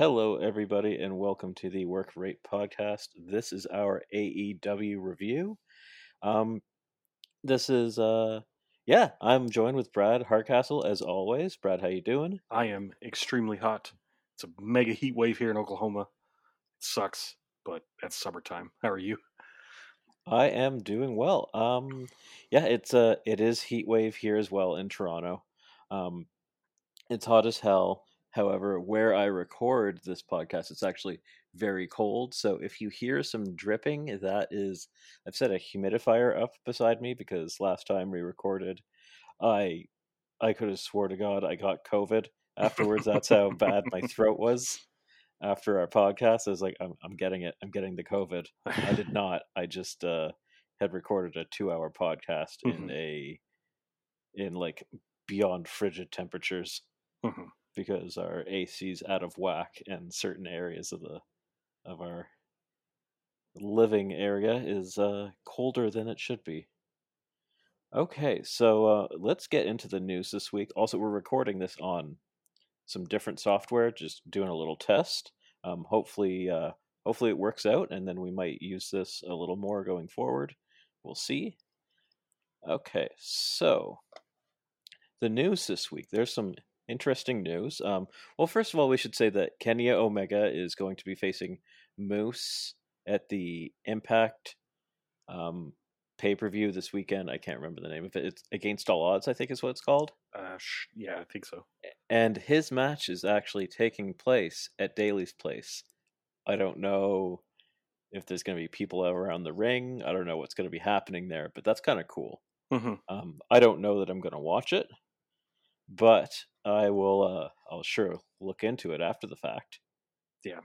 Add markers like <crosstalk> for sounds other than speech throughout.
Hello, everybody, and welcome to the Work Rate Podcast. This is our AEW review. Um, this is uh, yeah, I'm joined with Brad Hardcastle as always. Brad, how you doing? I am extremely hot. It's a mega heat wave here in Oklahoma. It sucks, but that's summertime. How are you? I am doing well. Um, yeah, it's uh, it is heat wave here as well in Toronto. Um, it's hot as hell. However, where I record this podcast, it's actually very cold. So if you hear some dripping, that is, I've set a humidifier up beside me because last time we recorded, I, I could have swore to God I got COVID afterwards. That's how bad my throat was after our podcast. I was like, I'm, I'm getting it. I'm getting the COVID. I did <laughs> not. I just uh, had recorded a two hour podcast Mhm. in a, in like beyond frigid temperatures Mhm. Because our AC's out of whack and certain areas of the of our living area is uh, colder than it should be. Okay, so uh, let's get into the news this week. Also, we're recording this on some different software, just doing a little test. Um, hopefully, uh, hopefully it works out, and then we might use this a little more going forward. We'll see. Okay, so the news this week. There's some interesting news. Um, well, first of all, we should say that Kenny Omega is going to be facing Moose at the Impact um, pay per view this weekend. I can't remember the name of it. It's Against All Odds, I think is what it's called. Uh, sh- yeah, I think so. And his match is actually taking place at Daily's place. I don't know if there's going to be people around the ring. I don't know what's going to be happening there, but that's kind of cool. hmm Um, I don't know that I'm going to watch it, but I will. Uh, I'll sure look into it after the fact. Yeah,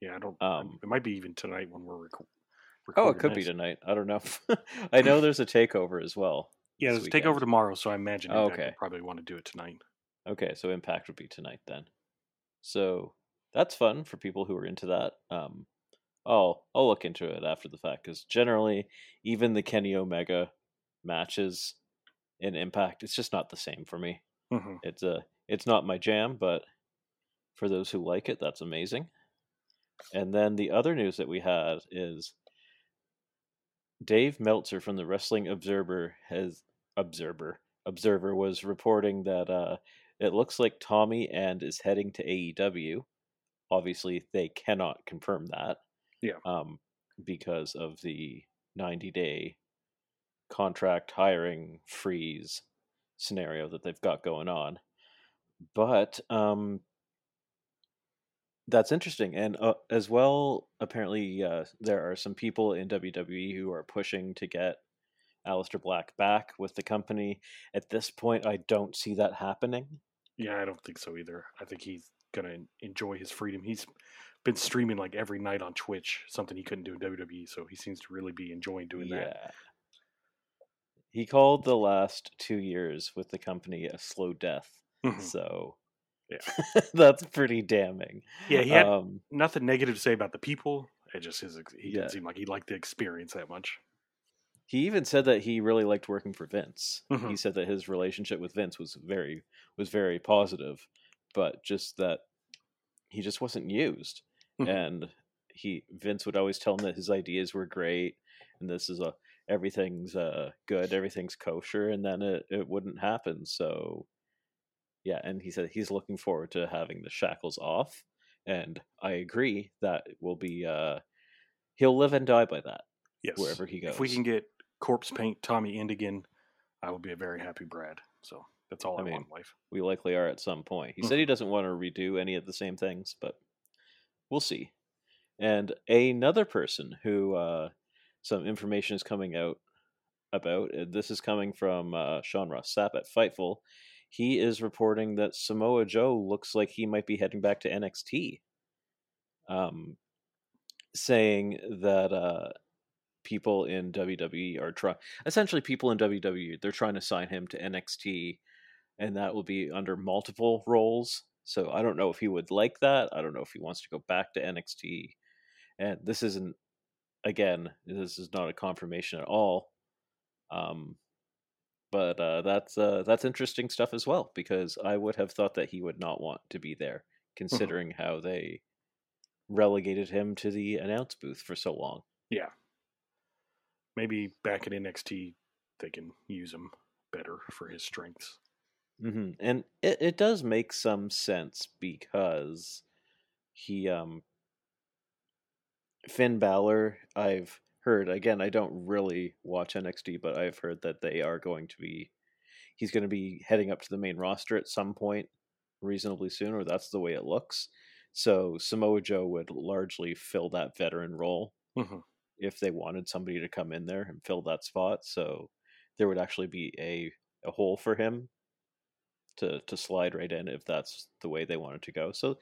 yeah. I don't. Um, it might be even tonight when we're reco- Oh, it could be tonight. I don't know. <laughs> I know there's a takeover as well. Yeah, this there's a takeover tomorrow, so I imagine Oh, okay. probably want to do it tonight. Okay, so Impact would be tonight then. So that's fun for people who are into that. Um, I'll I'll look into it after the fact because generally, even the Kenny Omega matches in Impact, it's just not the same for me. Hmm It's a it's not my jam, but for those who like it, that's amazing. And then the other news that we had is Dave Meltzer from the Wrestling Observer has Observer Observer was reporting that uh, it looks like Tommy End is heading to AEW. Obviously, they cannot confirm that. Yeah. Um, because of the ninety day contract hiring freeze scenario that they've got going on. But um, that's interesting, and uh, as well, apparently, uh, there are some people in WWE who are pushing to get Aleister Black back with the company. At this point, I don't see that happening. Yeah, I don't think so either. I think he's gonna enjoy his freedom. He's been streaming like every night on Twitch, something he couldn't do in WWE. So he seems to really be enjoying doing that. He called the last two years with the company a slow death. Mhm. So, Yeah. <laughs> that's pretty damning. Yeah, he had um, nothing negative to say about the people. It just his he Yeah. didn't seem like he liked the experience that much. He even said that he really liked working for Vince. He Mhm. said that his relationship with Vince was very was very positive, but just that he just wasn't used. Mhm. And he Vince would always tell him that his ideas were great and this is a everything's uh good, everything's kosher, and then it, it wouldn't happen. So yeah, and he said he's looking forward to having the shackles off. And I agree that will be uh he'll live and die by that Yes, wherever he goes. if we can get corpse paint Tommy Indigan, I will be a very happy Brad. So that's all I I, mean, want in life. we likely are at some point. He said he doesn't want to redo any of the same things, but we'll see. And another person who uh, some information is coming out about, uh, this is coming from uh, Sean Ross Sapp at Fightful. He is reporting that Samoa Joe looks like he might be heading back to NXT. Um, saying that uh, people in WWE are trying, essentially, people in WWE, they're trying to sign him to NXT and that will be under multiple roles. So I don't know if he would like that. I don't know if he wants to go back to NXT. And this isn't again, this is not a confirmation at all. Um but uh, that's uh, that's interesting stuff as well because I would have thought that he would not want to be there, considering how they relegated him to the announce booth for so long. Yeah. Maybe back at NXT, they can use him better for his strengths. hmm And it, it does make some sense because he um Finn Balor, I've heard again, I don't really watch NXT, but I've heard that they are going to be he's going to be heading up to the main roster at some point reasonably soon, or that's the way it looks. So Samoa Joe would largely fill that veteran role hmm if they wanted somebody to come in there and fill that spot. So there would actually be a, a hole for him to to slide right in if that's the way they wanted to go. So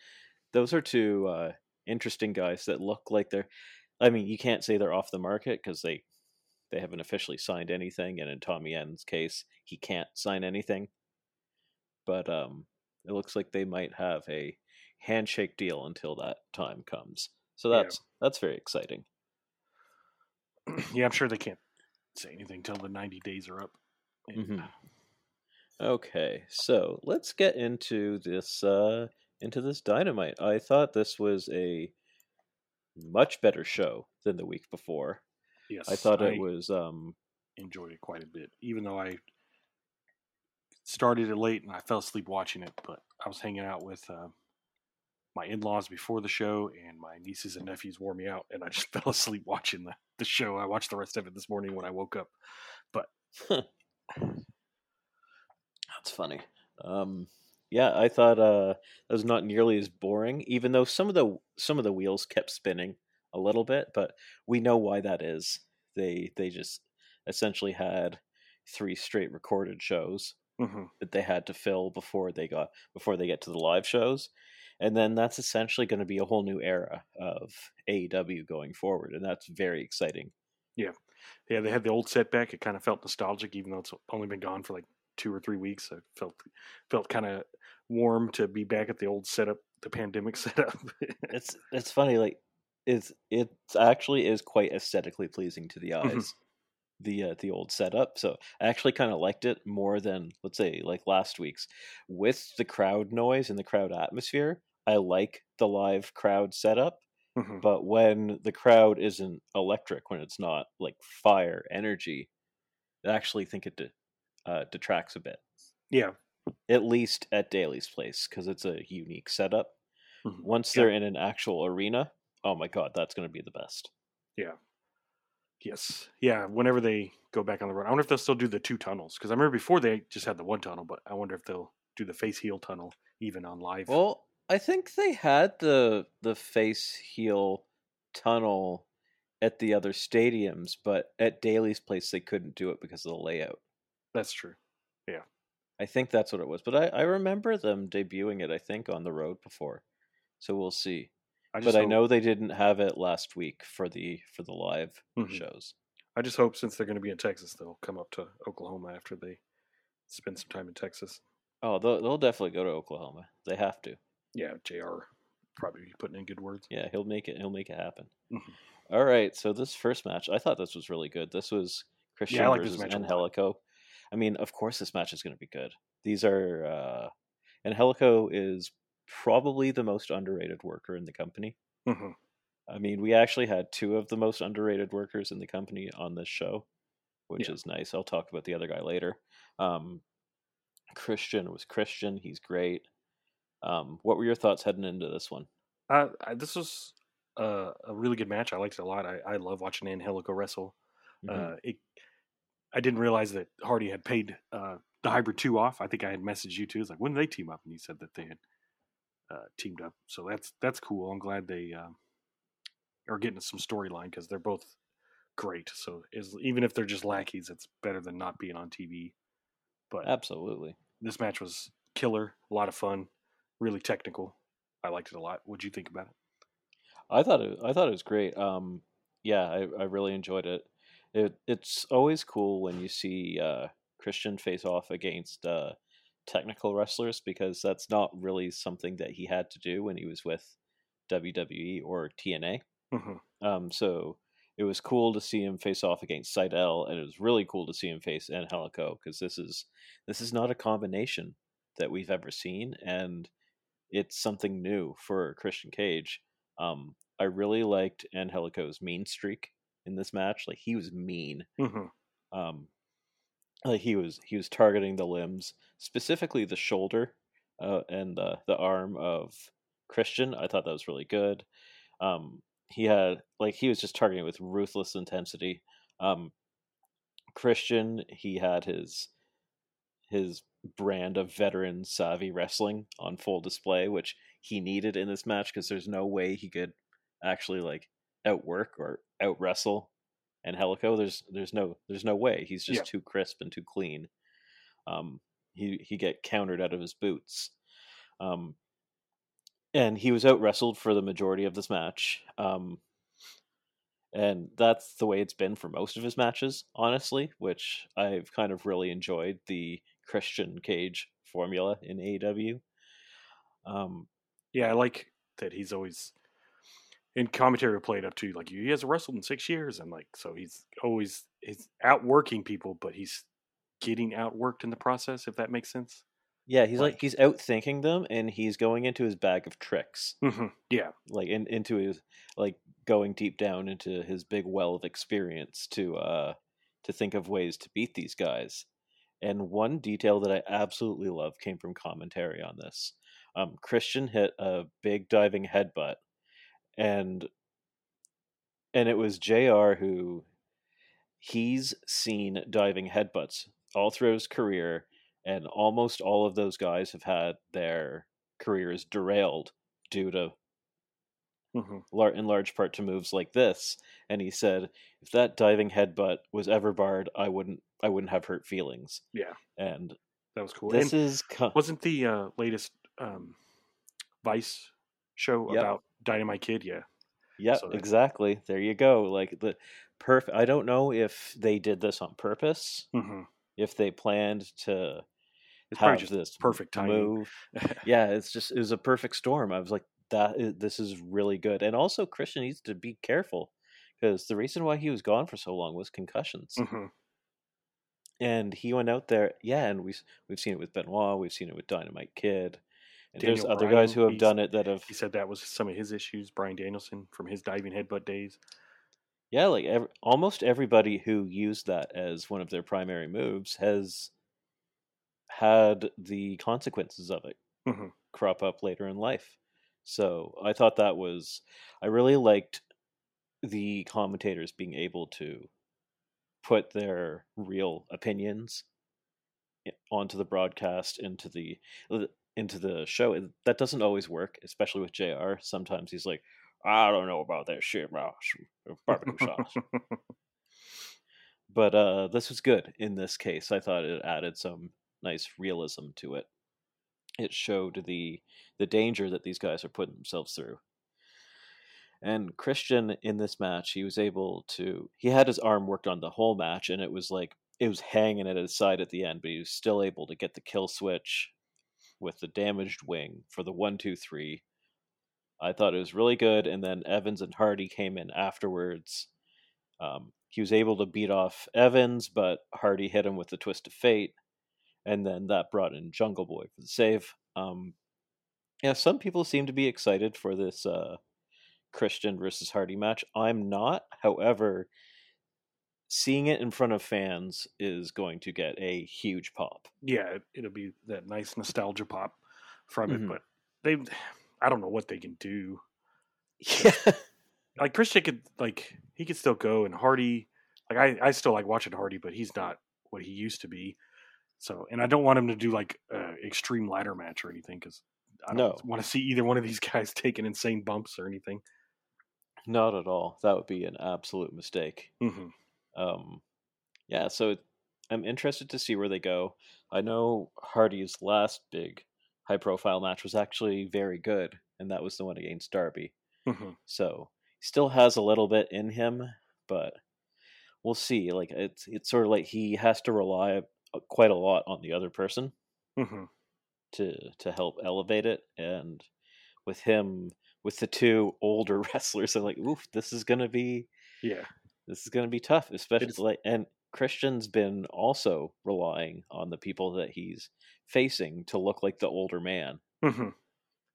those are two uh, interesting guys that look like they're. I mean, you can't say they're off the market because they they haven't officially signed anything, and in Tommy End's case, he can't sign anything. But um, it looks like they might have a handshake deal until that time comes. So Yeah. that's that's very exciting. <clears throat> yeah, I'm sure they can't say anything till the 90 days are up. Mhm. Okay, so let's get into this uh into this dynamite. I thought this was a much better show than the week before. Yes, I thought it was um enjoyed it quite a bit, even though I started it late and I fell asleep watching it. But I was hanging out with uh, my in-laws before the show, and my nieces and nephews wore me out, and I just <laughs> fell asleep watching the, the show. I watched the rest of it this morning when I woke up. But <laughs> that's funny. Um yeah, I thought uh that was not nearly as boring, even though some of the some of the wheels kept spinning a little bit, but we know why that is. They they just essentially had three straight recorded shows hmm that they had to fill before they got before they get to the live shows and then that's essentially going to be a whole new era of AEW going forward and that's very exciting. Yeah, yeah, they had the old setback. It kind of felt nostalgic, even though it's only been gone for like two or three weeks. I felt felt kind of warm to be back at the old setup, the pandemic <laughs> setup. It's it's funny like it's it actually is quite aesthetically pleasing to the eyes. Mhm. The uh, the old setup. So I actually kind of liked it more than let's say like last week's with the crowd noise and the crowd atmosphere. I like the live crowd setup. Mhm. but when the crowd isn't electric when it's not like fire energy i actually think it uh, detracts a bit yeah, at least at Daily's place because it's a unique setup Mhm. once Yeah. they're in an actual arena oh my god that's going to be the best Yeah. Yes. Yeah. Whenever they go back on the road, I wonder if they'll still do the two tunnels because I remember before they just had the one tunnel, but I wonder if they'll do the face heel tunnel even on live. well i think they had the the face heel tunnel at the other stadiums but at Daily's place they couldn't do it because of the layout That's true. Yeah. I think that's what it was. But I, I remember them debuting it, I think, on the road before. So we'll see. I But just I know they didn't have it last week for the for the live Mhm. shows. I just hope since they're going to be in Texas, they'll come up to Oklahoma after they spend some time in Texas. Oh, they'll, they'll definitely go to Oklahoma. They have to. Yeah, Jr. probably be putting in good words. Yeah, he'll make it. He'll make it happen. Mhm. All right. So this first match, I thought this was really good. This was Christian I like versus match a lot. Angelico. I mean, of course, this match is going to be good. These are uh, Helico is probably the most underrated worker in the company. hmm I mean, we actually had two of the most underrated workers in the company on this show, which Yeah. is nice. I'll talk about the other guy later. Um, Christian was Christian. He's great. Um, what were your thoughts heading into this one? Uh, I, this was uh, a really good match. I liked it a lot. I, I love watching Angelico wrestle. Mhm. Uh, it, I didn't realize that Hardy had paid uh, the Hybrid Two off. I think I had messaged you too. It's like when did they team up? And you said that they had uh, teamed up. So that's that's cool. I'm glad they uh, are getting some storyline because they're both great. So is even if they're just lackeys, it's better than not being on TV. But Absolutely. this match was killer. A lot of fun. Really technical. I liked it a lot. What'd you think about it? I thought it. I thought it was great. Um, yeah, I, I really enjoyed it. It it's always cool when you see uh, Christian face off against uh, technical wrestlers because that's not really something that he had to do when he was with WWE or TNA. hmm Um, so it was cool to see him face off against Sydal, and it was really cool to see him face Angelico because this is this is not a combination that we've ever seen, and it's something new for Christian Cage. Um, I really liked Angelico's mean streak in this match. Like he was mean. hmm Um, like he was he was targeting the limbs, specifically the shoulder uh, and the the arm of Christian. I thought that was really good. Um, he had like he was just targeting with ruthless intensity. Um, Christian, he had his his brand of veteran savvy wrestling on full display, which he needed in this match because there's no way he could actually like outwork or out wrestle Angelico. There's there's no there's no way. He's just Yeah. too crisp and too clean. Um, he he get countered out of his boots. Um, and he was out wrestled for the majority of this match. Um, and that's the way it's been for most of his matches, honestly, which I've kind of really enjoyed the Christian Cage formula in AEW. Um, Yeah, I like that he's always in commentary played up to like he hasn't wrestled in six years, and like so he's always he's outworking people, but he's getting outworked in the process. If that makes sense. yeah, he's like, Like- he's outthinking them, and he's going into his bag of tricks, hmm Yeah, like in, into his like going deep down into his big well of experience to uh to think of ways to beat these guys. And one detail that I absolutely love came from commentary on this. Um, Christian hit a big diving headbutt, and and it was Jr. who he's seen diving headbutts all through his career, and almost all of those guys have had their careers derailed due to hmm in large part to moves like this. And he said, if that diving headbutt was ever barred, I wouldn't I wouldn't have hurt feelings. Yeah. And that was cool. this and is wasn't the uh, latest um, Vice show Yep. about Dynamite Kid? Yeah, yeah, so exactly. There you go. Like the perfect. I don't know if they did this on purpose. hmm If they planned to it's have just this perfect timing. move. <laughs> yeah, it's just it was a perfect storm. I was like, that is, this is really good. And also, Christian needs to be careful because the reason why he was gone for so long was concussions. hmm and he went out there. Yeah, and we we've seen it with Benoit, we've seen it with Dynamite Kid, and there's Daniel other Bryan, guys who have done it that have He said that was some of his issues. Bryan Danielson from his diving headbutt days. yeah, like ev- almost everybody who used that as one of their primary moves has had the consequences of it Mhm. crop up later in life. So I thought that was I really liked the commentators being able to put their real opinions onto the broadcast into the into the show that doesn't always work especially with jr sometimes he's like i don't know about that shit barbecue sauce. But uh this was good in this case. I thought it added some nice realism to it. It showed the the danger that these guys are putting themselves through. And Christian in this match, he was able to. He had his arm worked on the whole match, and it was like it was hanging at his side at the end, but he was still able to get the kill switch with the damaged wing for the one, two, three. I thought it was really good, and then Evans and Hardy came in afterwards. Um, he was able to beat off Evans, but Hardy hit him with the twist of fate, and then that brought in Jungle Boy for the save. Um, yeah, some people seem to be excited for this. Uh, Christian versus Hardy match. I'm not. However, seeing it in front of fans is going to get a huge pop. yeah, it, it'll be that nice nostalgia pop from it. Mhm. But they, <sighs> I don't know what they can do. <laughs> Yeah. Like Christian could, like he could still go, and Hardy, like I, I still like watching Hardy, but he's not what he used to be. So, and I don't want him to do like uh, extreme ladder match or anything because I don't No. want to see either one of these <laughs> guys taking insane bumps or anything. Not at all. That would be an absolute mistake. hmm Um, yeah, so I'm interested to see where they go. I know Hardy's last big high profile match was actually very good, and that was the one against Darby. hmm So he still has a little bit in him, but we'll see. Like it's it's sort of like he has to rely uh, quite a lot on the other person hmm to to help elevate it. And with him, with the two older <laughs> wrestlers, I'm like, oof, this is gonna be Yeah. This is gonna be tough, especially like and Christian's been also relying on the people that he's facing to look like the older man. hmm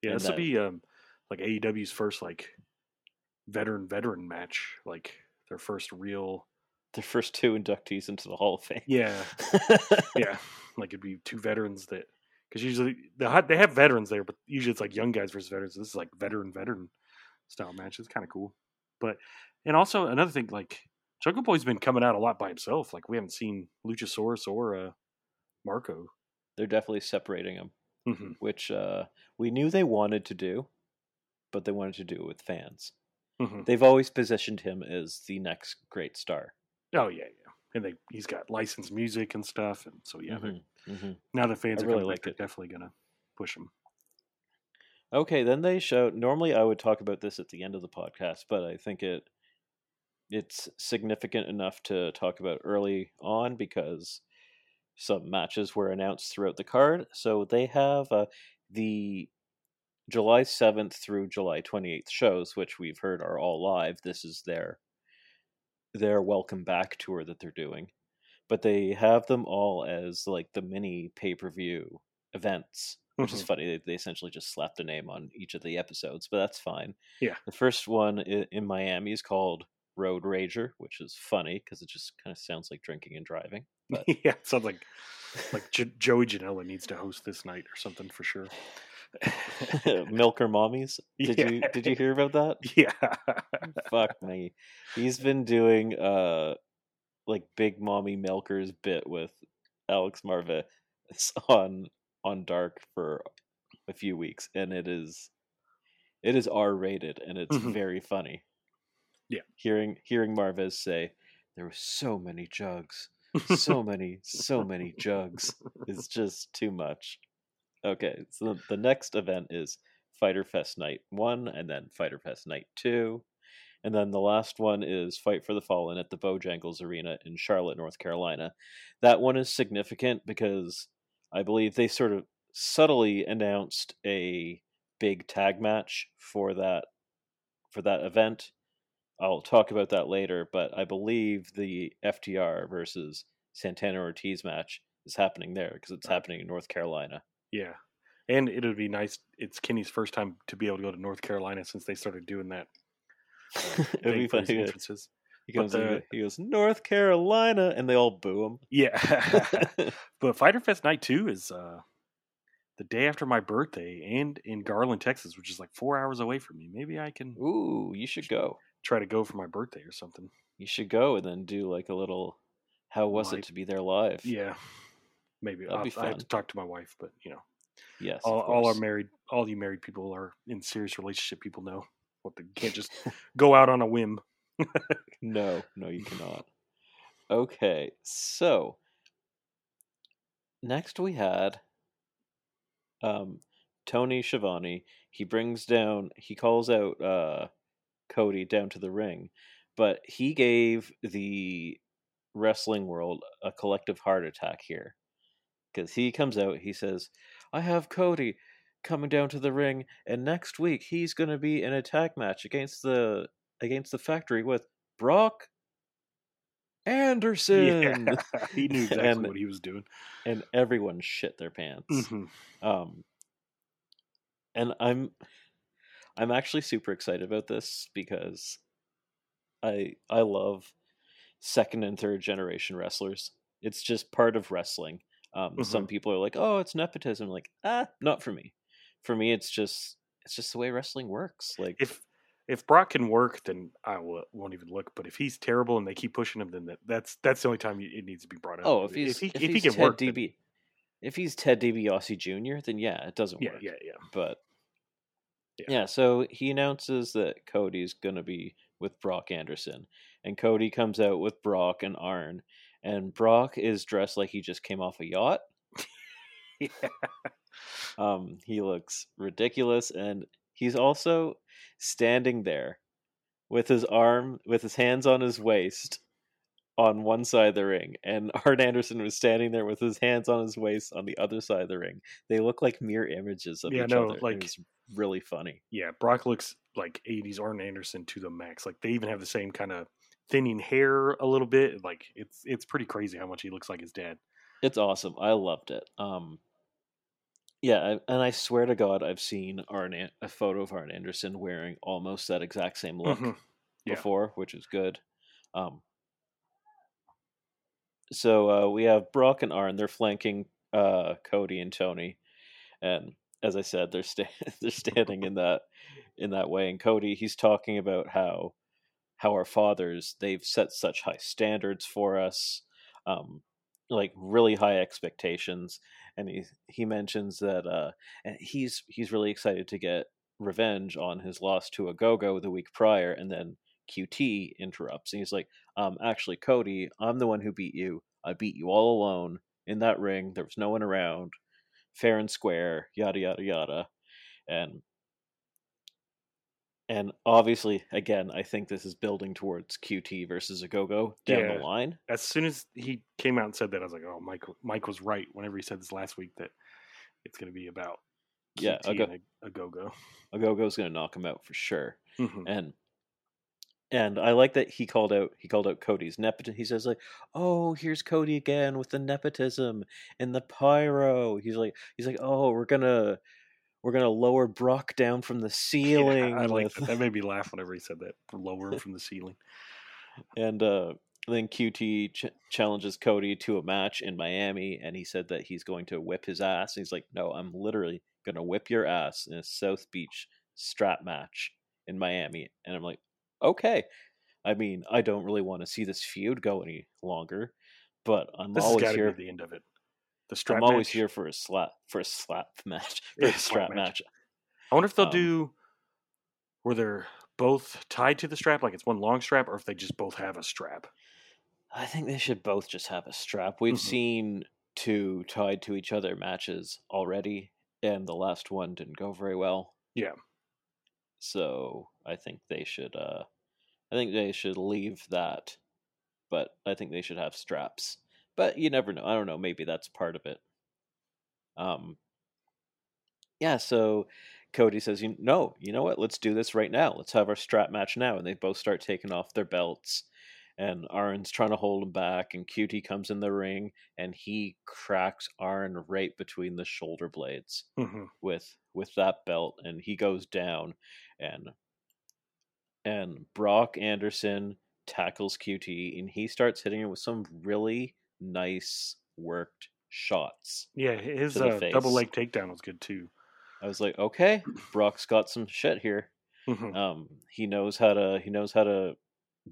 Yeah, And this will be um, like AEW's first like veteran veteran match, like their first real. Their first two inductees into the Hall of Fame. Yeah, <laughs> yeah, like it'd be two veterans that because usually they they have veterans there, but usually it's like young guys versus veterans. This is like veteran veteran style match. It's kind of cool, but and also another thing like Jungle Boy's been coming out a lot by himself. Like we haven't seen Luchasaurus or uh, Marko. They're definitely separating them, hmm which uh, we knew they wanted to do, but they wanted to do it with fans. hmm They've always positioned him as the next great star. Oh yeah, yeah. And they he's got licensed music and stuff, and so yeah. Mhm, mhm. Now the fans I are really like back, they're definitely gonna push him. Okay, then they show. Normally, I would talk about this at the end of the podcast, but I think it it's significant enough to talk about early on because some matches were announced throughout the card. So they have uh, the July seventh through July twenty eighth shows, which we've heard are all live. This is their their welcome back tour that they're doing, but they have them all as like the mini pay per view events which is Mhm. funny. They, they essentially just slapped a name on each of the episodes, but that's fine. Yeah. The first one in Miami is called Road Rager, which is funny because it just kind of sounds like drinking and driving. But <laughs> yeah, it sounds like like J- Joey Janela needs to host this night or something for sure. <laughs> Milker Mommies. <laughs> Did you did you hear about that? Yeah, Fuck me. He's been doing uh like Big Mommy Milker's bit with Alex Marvez on on Dark for a few weeks, and it is it is R rated and it's Mhm. very funny. Yeah. Hearing hearing Marvez say, There were so many jugs. So <laughs> many, so many jugs. It's just too much. Okay, so the next event is Fighter Fest Night 1 and then Fighter Fest Night 2. And then the last one is Fight for the Fallen at the Bojangles Arena in Charlotte, North Carolina. That one is significant because I believe they sort of subtly announced a big tag match for that for that event. I'll talk about that later, but I believe the FTR versus Santana Ortiz match is happening there because it's happening in North Carolina. yeah, and it would be nice. It's Kenny's first time to be able to go to North Carolina since they started doing that. <laughs> it would be thing for his funny. He But comes in, the- he goes North Carolina, and they all boo him. Yeah, <laughs> <laughs> but Fighter Fest Night Two is uh, the day after my birthday, and in Garland, Texas, which is like four hours away from me. Maybe I can Ooh, you should go. Try to go for my birthday or something. You should go and then do like a little. How was it to be there live? Yeah, maybe That'd I'll, be I have to talk to my wife, but you know, Yes. all, all our married, all you married people are in serious relationship. People know what they can't just <laughs> go out on a whim. No, no, you <laughs> cannot. Okay, so next we had um Tony Schiavone. He brings down he calls out uh Cody down to the ring, but he gave the wrestling world a collective heart attack here. Cuz he comes out, he says, "I have Cody coming down to the ring and next week he's going to be in a tag match against the against the factory with Brock <laughs> Anderson. Yeah, <laughs> he knew exactly And- what he was doing. and everyone shit their pants. Mhm. Um, and I'm I'm actually super excited about this because I I love second and third generation wrestlers. It's just part of wrestling. Um, Some people are like, "Oh, it's nepotism." Like, ah, not for me. For me, it's just it's just the way wrestling works. Like, If if Brock can work, then I will, won't even look. But if he's terrible and they keep pushing him, then that, that's that's the only time it needs to be brought up. oh, if he's if he if, if he can Ted work, then- if he's Ted DiBiase Jr., then yeah, it doesn't yeah, work. yeah, yeah. but Yeah. yeah. so he announces that Cody's gonna be with Brock Anderson, and Cody comes out with Brock and Arn, and Brock is dressed like he just came off a yacht. <laughs> yeah. <laughs> Um, he looks ridiculous, and he's also standing there with his arm, with his hands on his waist. On one side of the ring, and <laughs> Arn Anderson was standing there with his hands on his waist on the other side of the ring. They look like mirror images of Yeah, each no, other. like- it's really funny. Yeah, Brock looks like 80s Arn Anderson to the max. Like they even have the same kind of thinning hair a little bit. Like it's it's pretty crazy how much he looks like his dad. It's awesome. I loved it. Um Yeah, and I swear to God, I've seen Arn a photo of Arn Anderson wearing almost that exact same look Mhm. Yeah. before, which is good. Um, so uh, we have Brock and Arn. They're flanking uh, Cody and Tony, and as I said, they're sta- <laughs> they're standing in that in that way. And Cody, he's talking about how how our fathers they've set such high standards for us, um, like really high expectations. And he he mentions that uh, and he's he's really excited to get revenge on his loss to Ogogo the week prior, and then QT interrupts and he's like, um, actually, Cody, I'm the one who beat you. I beat you all alone in that ring. There was no one around, fair and square, yada yada yada, and and obviously, again, I think this is building towards QT versus Ogogo down Yeah. the line. As soon as he came out and said that, I was like, "Oh, Mike, Mike was right." Whenever he said this last week, that it's going to be about Yeah, QT and Ogogo. A go go's going to knock him out for sure. Mhm. and and I like that he called out he called out Cody's nepotism. He says like, "Oh, here's Cody again with the nepotism and the pyro." He's like, he's like, "Oh, we're gonna we're gonna lower Brock down from the <laughs> Yeah, ceiling." I like with-" that. That made me laugh whenever he said that. Lower him from the ceiling. <laughs> And uh, then QT ch- challenges Cody to a match in Miami, and he said that he's going to whip his ass. And he's like, "No, I'm literally gonna whip your ass in a South Beach strap match in Miami." And I'm like, "Okay." I mean, I don't really want to see this feud go any longer, but I'm This always here. be the end of it. The strap. I'm always here for a slap for a slap <laughs> match, for Yeah, a strap match. match. I wonder if they'll um, do where they're both tied to the strap, like it's one long strap, or if they just both have a strap. I think they should both just have a strap. We've Mhm. seen two tied to each other matches already, and the last one didn't go very well. Yeah. So I think they should. Uh, I think they should leave that, but I think they should have straps. But you never know. I don't know. Maybe that's part of it. Um. Yeah. So Cody says, "You no, you know what? Let's do this right now. Let's have our strap match now." And they both start taking off their belts and Arn's trying to hold him back, and QT comes in the ring, and he cracks Arn right between the shoulder blades hmm with with that belt, and he goes down, and and Brock Anderson tackles QT, and he starts hitting him with some really nice worked shots. Yeah, his uh, double leg takedown was good too. I was like, okay, Brock's got some shit here. Mhm. Um, he knows how to he knows how to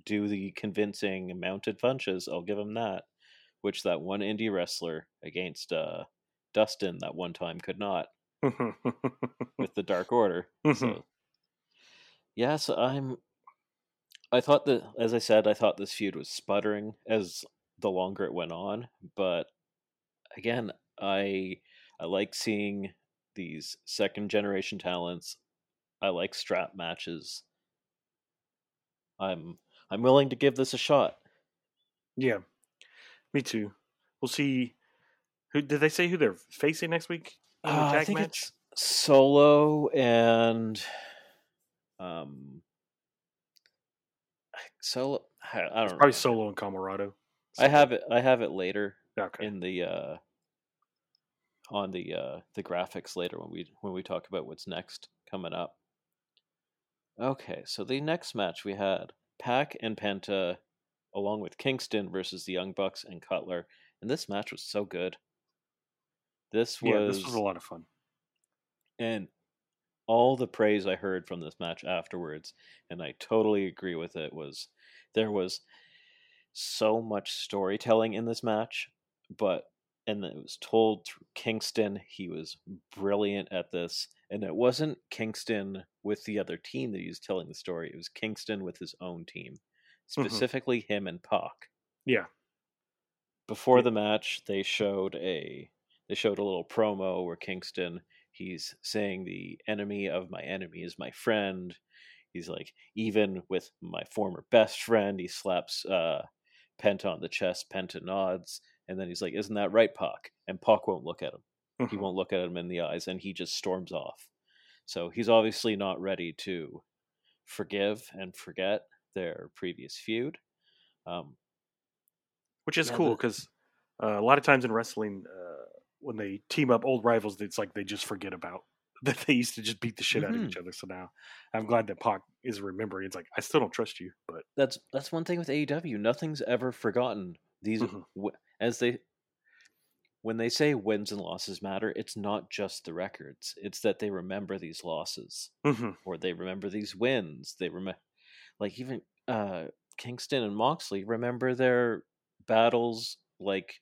do the convincing mounted punches. I'll give him that. Which that one indie wrestler against uh, Dustin that one time could not with the Dark Order. Mhm. So yes, I'm. I thought that, as I said, I thought this feud was sputtering as the longer it went on. But again, I I like seeing these second generation talents. I like strap matches. I'm I'm willing to give this a shot. yeah, me too. We'll see. Who did they say who they're facing next week? in the Uh, I think match? it's Solo and um Solo. I, don't know. Probably Solo and Comoroto. I have it. I have it later Okay. in the uh on the uh the graphics later when we when we talk about what's next coming up. Okay, so the next match we had Pac and Penta along with Kingston versus the Young Bucks and Cutler, and this match was so good. This was, yeah, this was a lot of fun. and all the praise I heard from this match afterwards, and I totally agree with it, was there was so much storytelling in this match, but and it was told through Kingston. He was brilliant at this, and it wasn't Kingston with the other team that he was telling the story. It was Kingston with his own team, specifically him and Pac. Yeah. Before the match, they showed a they showed a little promo where Kingston he's saying the enemy of my enemy is my friend. He's like even with my former best friend, he slaps uh, Penta on the chest. Penta nods, and then he's like, "Isn't that right, Pac?" And Pac won't look at him. He Mhm. won't look at him in the eyes, and he just storms off. So he's obviously not ready to forgive and forget their previous feud. Um, Which is Yeah, cool the- because uh, a lot of times in wrestling, uh, when they team up old rivals, it's like they just forget about <laughs> that they used to just beat the shit out of each other. So now I'm glad that Pac is remembering. It's like I still don't trust you, but That's that's one thing with AEW. Nothing's ever forgotten. These Mhm. w- as they when they say wins and losses matter, it's not just the records. It's that they remember these losses Mhm. or they remember these wins. They remember like even uh Kingston and Moxley remember their battles like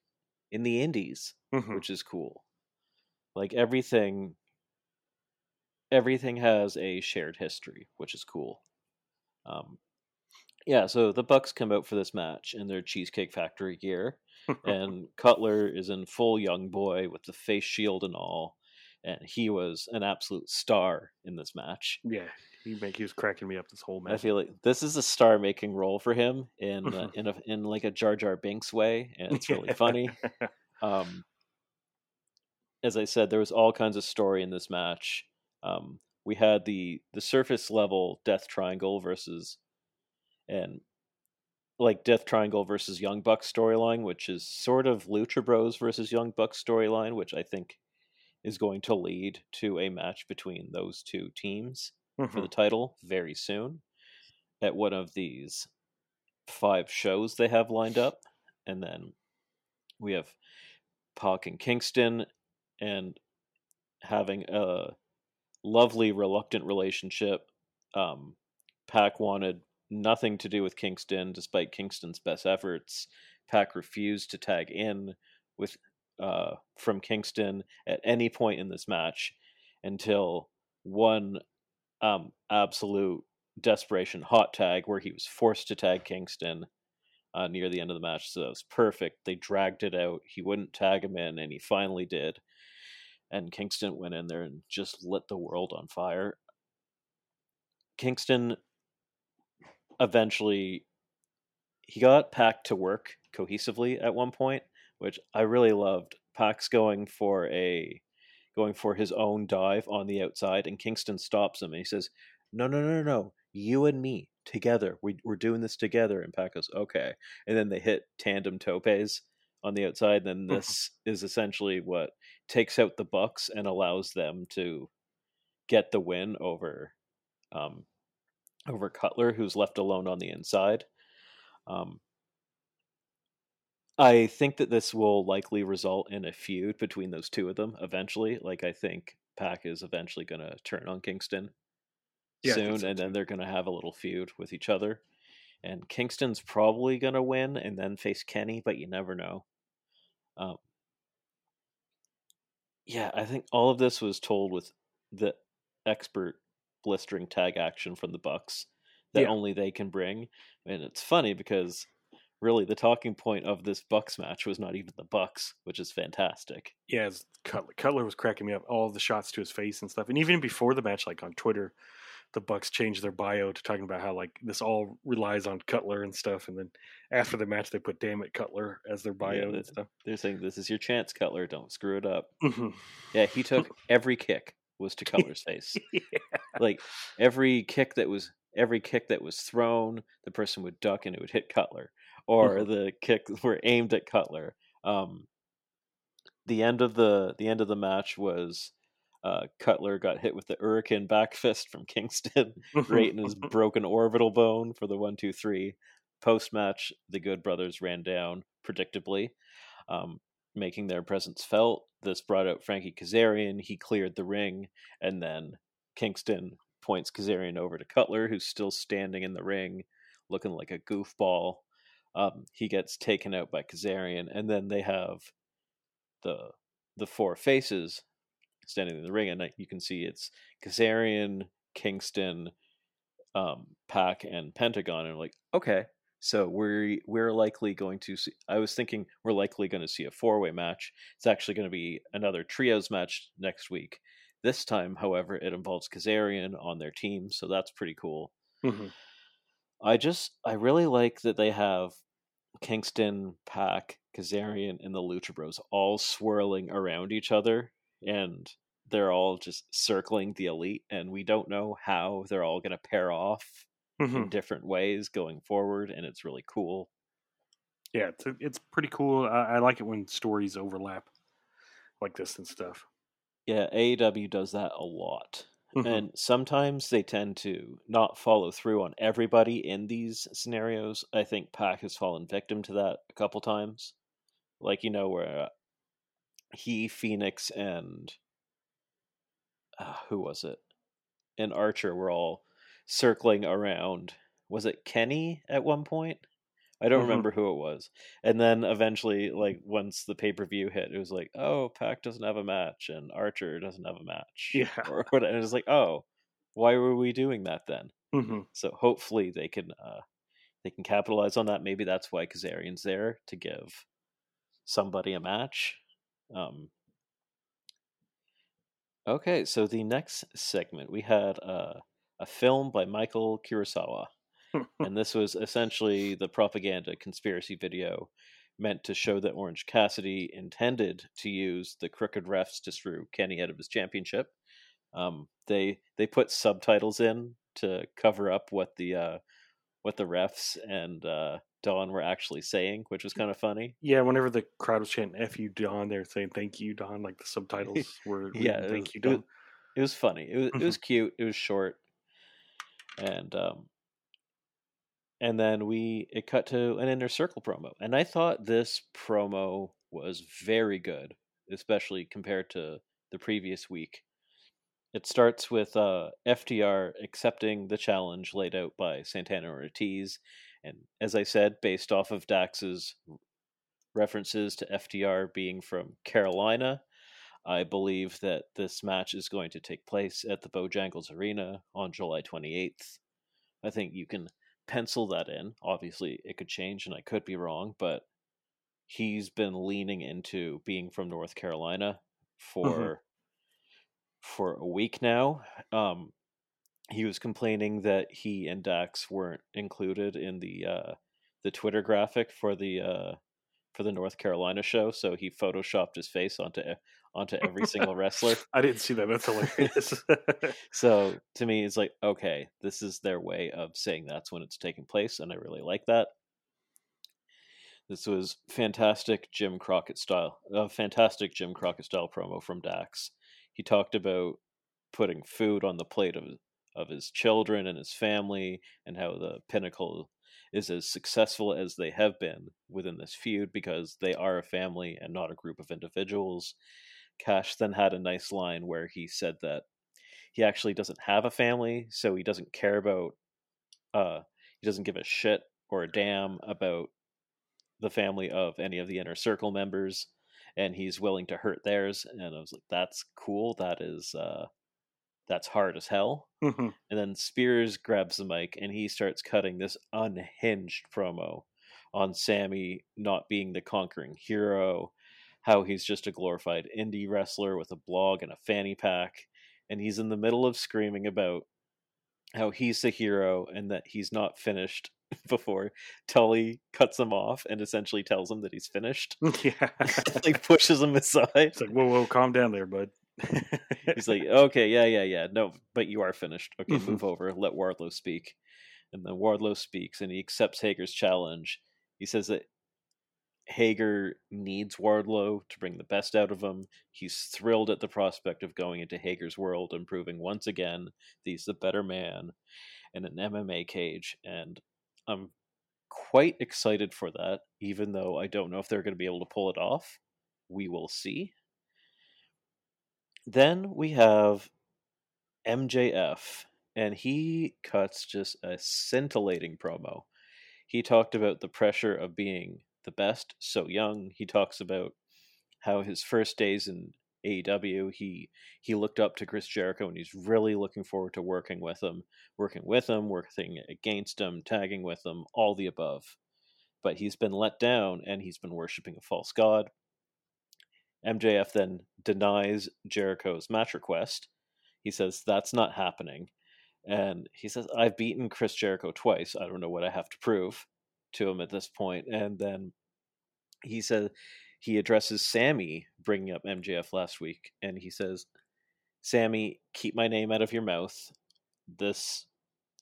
in the indies, Mhm. which is cool. Like everything everything has a shared history, which is cool. Um yeah, so the Bucks come out for this match in their Cheesecake Factory gear, <laughs> and Cutler is in full young boy with the face shield and all, and he was an absolute star in this match. yeah, he make he was cracking me up this whole match. I feel like this is a star making role for him in uh, <laughs> in a in like a Jar Jar Binks way, and it's really <laughs> funny. Um, as I said, there was all kinds of story in this match. Um, we had the the surface level Death Triangle versus and like Death Triangle versus Young Bucks storyline, which is sort of Lucha Bros versus Young Bucks storyline, which I think is going to lead to a match between those two teams for Mhm. the title very soon at one of these five shows they have lined up. And then we have Pac and Kingston and having a lovely reluctant relationship. Um, Pac wanted nothing to do with Kingston, despite Kingston's best efforts. Pac refused to tag in with uh, from Kingston at any point in this match until one um, absolute desperation hot tag where he was forced to tag Kingston uh, near the end of the match. So that was perfect. They dragged it out. He wouldn't tag him in, and he finally did. And Kingston went in there and just lit the world on fire. Kingston eventually he got Pac to work cohesively at one point, which I really loved. Pac's going for a going for his own dive on the outside, and Kingston stops him and he says, "No, no, no, no, no! You and me together. We, we're doing this together." And Pac goes, "Okay." And then they hit tandem topes on the outside. And then this is essentially what takes out the Bucks and allows them to get the win over um, over Cutler, who's left alone on the inside. Um, I think that this will likely result in a feud between those two of them eventually. Like I think Pac is eventually going to turn on Kingston Yeah, soon, so and then they're going to have a little feud with each other. And Kingston's probably going to win and then face Kenny, but you never know. Um, yeah, I think all of this was told with the expert blistering tag action from the Bucks that Yeah. only they can bring. And it's funny because really the talking point of this Bucks match was not even the Bucks, which is fantastic. yeah, Cutler. Cutler was cracking me up. All the shots to his face and stuff, and even before the match, like on Twitter, the Bucks changed their bio to talking about how like this all relies on Cutler and stuff. And then after the match, they put "Damn it, Cutler" as their bio the- and stuff. They're saying this is your chance, Cutler. Don't screw it up. Mhm. Yeah, he took every kick was to <laughs> Cutler's face. yeah. Like every kick that was every kick that was thrown, the person would duck and it would hit Cutler, or Mhm. the kicks <laughs> were aimed at Cutler. Um, the end of the the end of the match was uh, Cutler got hit with the Hurricane back <laughs> fist from Kingston, right in his broken orbital bone for the one two three. Post match, the Good Brothers ran down predictably, um, making their presence felt. This brought out Frankie Kazarian. He cleared the ring, and then Kingston points Kazarian over to Cutler, who's still standing in the ring, looking like a goofball. Um, he gets taken out by Kazarian, and then they have the the four faces standing in the ring, and you can see it's Kazarian, Kingston, um, Pac, and Pentagon. And like, okay, so we're we're likely going to see. I was thinking we're likely going to see a four way match. It's actually going to be another trios match next week. This time, however, it involves Kazarian on their team, so that's pretty cool. Mhm. I just I really like that they have Kingston, Pac, Kazarian, and the Lucha Bros all swirling around each other, and they're all just circling the elite, and we don't know how they're all going to pair off in Mhm. different ways going forward, and it's really cool. Yeah, it's it's pretty cool. I, I like it when stories overlap. like this and stuff. Yeah, AEW does that a lot. Mhm. And sometimes they tend to not follow through on everybody in these scenarios. I think Pac has fallen victim to that a couple times. Like, you know, where uh, he, Fenix, and uh, who was it? And Archer were all circling around. Was it Kenny at one point? I don't Mhm. remember who it was. And then eventually, like once the pay per view hit, it was like, oh, Pac doesn't have a match and Archer doesn't have a match. Yeah. Or what? And it's like, oh, why were we doing that then? hmm So hopefully they can uh, they can capitalize on that. Maybe that's why Kazarian's there to give somebody a match. Um, okay, so the next segment we had uh, a film by Michael Kurosawa, <laughs> and this was essentially the propaganda conspiracy video meant to show that Orange Cassidy intended to use the crooked refs to screw Kenny out of his championship. Um, they they put subtitles in to cover up what the uh, what the refs and uh, Don were actually saying, which was kind of funny. Yeah, whenever the crowd was chanting "F you, Don," they're saying "Thank you, Don." Like the subtitles <laughs> were, yeah, "Thank was, you, it was, Don." it was funny. It was it was cute. It was short, and um, and then we it cut to an inner circle promo, and I thought this promo was very good, especially compared to the previous week. It starts with uh, FTR accepting the challenge laid out by Santana Ortiz, and as I said, based off of Dax's references to FTR being from Carolina, I believe that this match is going to take place at the Bojangles Arena on July 28th. I think you can pencil that in. Obviously, it could change and I could be wrong, but he's been leaning into being from North Carolina for for a week now. Um he was complaining that he and Dax weren't included in the uh the Twitter graphic for the uh for the North Carolina show, so he photoshopped his face onto onto every single wrestler. <laughs> I didn't see that. That's hilarious. <laughs> So to me, it's like, okay, this is their way of saying that's when it's taking place, and I really like that. This was fantastic Jim Crockett style, a fantastic Jim Crockett style promo from Dax. He talked about putting food on the plate of of his children and his family, and how the pinnacle is as successful as they have been within this feud because they are a family and not a group of individuals. Cash then had a nice line where he said that he actually doesn't have a family, so he doesn't care about uh he doesn't give a shit or a damn about the family of any of the inner circle members and he's willing to hurt theirs and I was like that's cool that is uh that's hard as hell Mhm. and then Spears grabs the mic and he starts cutting this unhinged promo on Sammy not being the conquering hero, how he's just a glorified indie wrestler with a blog and a fanny pack. And he's in the middle of screaming about how he's the hero and that he's not finished <laughs> before Tully cuts him off and essentially tells him that he's finished. <laughs> yeah. <laughs> like pushes him aside. It's like, whoa, whoa, calm down there, bud. <laughs> He's like, okay, yeah, yeah, yeah. No, but you are finished. Okay, Mhm. move over. Let Wardlow speak. And then Wardlow speaks and he accepts Hager's challenge. He says that Hager needs Wardlow to bring the best out of him. He's thrilled at the prospect of going into Hager's world and proving once again that he's the better man in an MMA cage. And I'm quite excited for that, even though I don't know if they're going to be able to pull it off. We will see. Then we have MJF, and he cuts just a scintillating promo. He talked about the pressure of being the best so young. He talks about how his first days in AEW, he he looked up to Chris Jericho, and he's really looking forward to working with him, working with him, working against him, tagging with him, all the above. But he's been let down, and he's been worshiping a false god. MJF then denies Jericho's match request. He says that's not happening. And he says, I've beaten Chris Jericho twice. I don't know what I have to prove to him at this point. And then he says he addresses Sammy bringing up MJF last week. And he says, Sammy, keep my name out of your mouth. This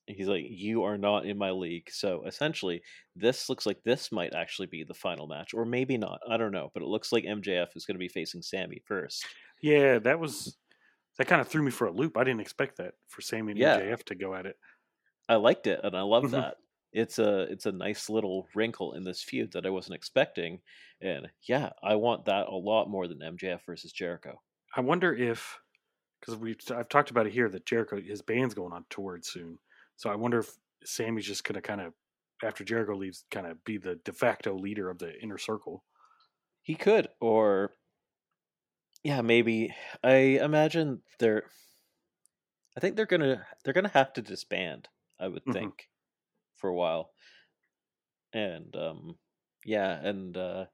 he's like, "You are not in my league." So essentially, this looks like this might actually be the final match, or maybe not. I don't know, but it looks like MJF is going to be facing Sammy first. Yeah, that was that kind of threw me for a loop. I didn't expect that for Sammy and Yeah. MJF to go at it. I liked it, and I love Mhm. that. It's a it's a nice little wrinkle in this feud that I wasn't expecting, and yeah, I want that a lot more than MJF versus Jericho. I wonder if because we I've talked about it here that Jericho his band's going on tour soon, so I wonder if Sammy's just gonna kind of after Jericho leaves, kind of be the de facto leader of the inner circle. He could, or yeah, maybe. I imagine they're. I think they're gonna they're gonna have to disband. I would Mhm. think for a while, and um, yeah, and uh,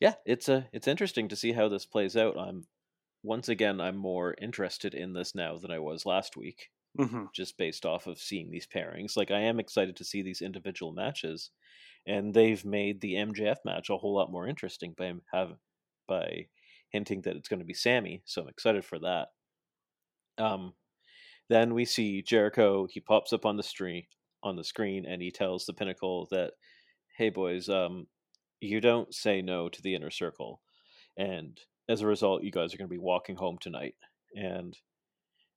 yeah, it's a it's interesting to see how this plays out. I'm once again I'm more interested in this now than I was last week, hmm just based off of seeing these pairings. Like I am excited to see these individual matches, and they've made the MJF match a whole lot more interesting by have by hinting that it's going to be Sammy. So I'm excited for that. Um, then we see Jericho. He pops up on the stream on the screen, and he tells the Pinnacle that, "Hey boys, um, you don't say no to the inner circle, and as a result, you guys are going to be walking home tonight." And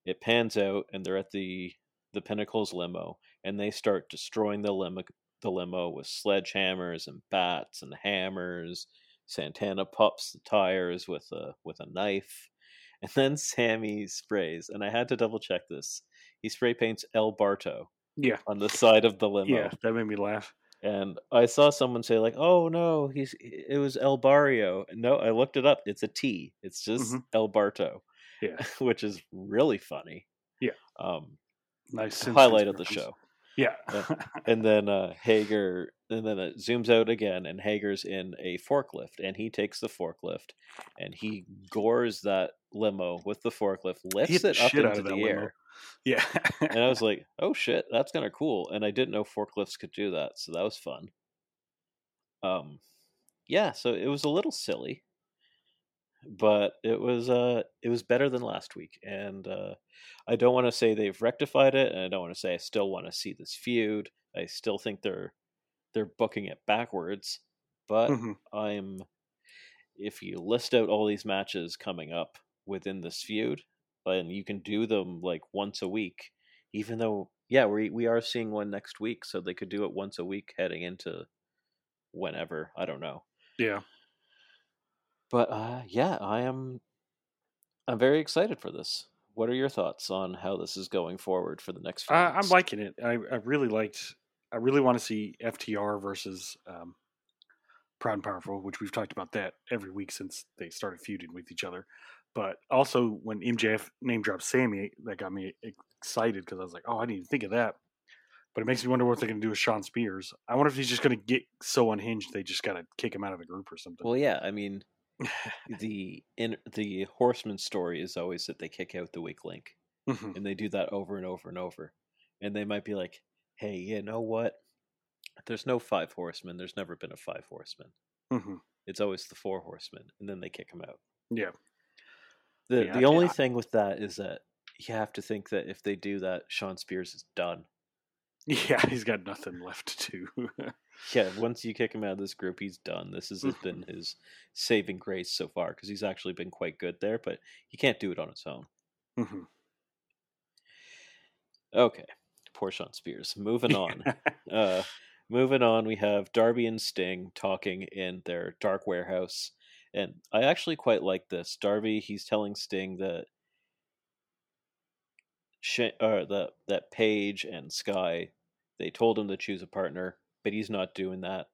it pans out, and they're at the the Pinnacle's limo, and they start destroying the limo the limo with sledgehammers and bats and hammers. Santana pops the tires with a with a knife, <laughs> and then Sammy sprays. And I had to double check this. He spray paints El Barto Yeah, on the side of the limo, yeah, that made me laugh. and I saw someone say like, "Oh no, he's it was El Barrio." No, I looked it up. It's a T. It's just Mhm. El Barto, Yeah, <laughs> which is really funny. Yeah. Um, nice highlight of the show. Yeah, <laughs> and then uh, Hager, and then it zooms out again, and Hager's in a forklift, and he takes the forklift, and he gores that limo with the forklift, lifts it up into the that limo. air, yeah. and I was <laughs> like, "Oh shit, that's kind of cool!" And I didn't know forklifts could do that, so that was fun. Um, yeah, so it was a little silly, but it was uh, it was better than last week, and uh, I don't want to say they've rectified it, and I don't want to say I still want to see this feud. I still think they're they're booking it backwards, but Mhm. I'm if you list out all these matches coming up within this feud, and you can do them like once a week, even though yeah, we we are seeing one next week, so they could do it once a week heading into whenever. I don't know. yeah. But uh yeah, I am I'm very excited for this. What are your thoughts on how this is going forward for the next few I, I'm liking it. I, I really liked. I really want to see FTR versus um, Proud and Powerful, which we've talked about that every week since they started feuding with each other. But also when MJF name dropped Sammy, that got me excited because I was like, oh, I didn't even think of that. But it makes me wonder what they're going to do with Shawn Spears. I wonder if he's just going to get so unhinged they just got to kick him out of the group or something. Well, yeah, I mean, the in the Horseman story is always that they kick out the weak link, Mhm. and they do that over and over and over. And they might be like, "Hey, you know what? There's no five horsemen. There's never been a five horsemen. Mhm. It's always the four horsemen." And then they kick him out. Yeah. The Yeah, the only yeah. thing with that is that you have to think that if they do that, Shawn Spears is done. <laughs> Yeah, he's got nothing left to do. <laughs> Yeah, once you kick him out of this group, he's done. This has Mm-hmm. been his saving grace so far because he's actually been quite good there, but he can't do it on his own. Mhm. Okay, poor Shawn Spears. Moving on. <laughs> uh, moving on, we have Darby and Sting talking in their dark warehouse, and I actually quite like this. Darby, he's telling Sting that Sh- uh, that that Page and Sky, they told him to choose a partner, but he's not doing that.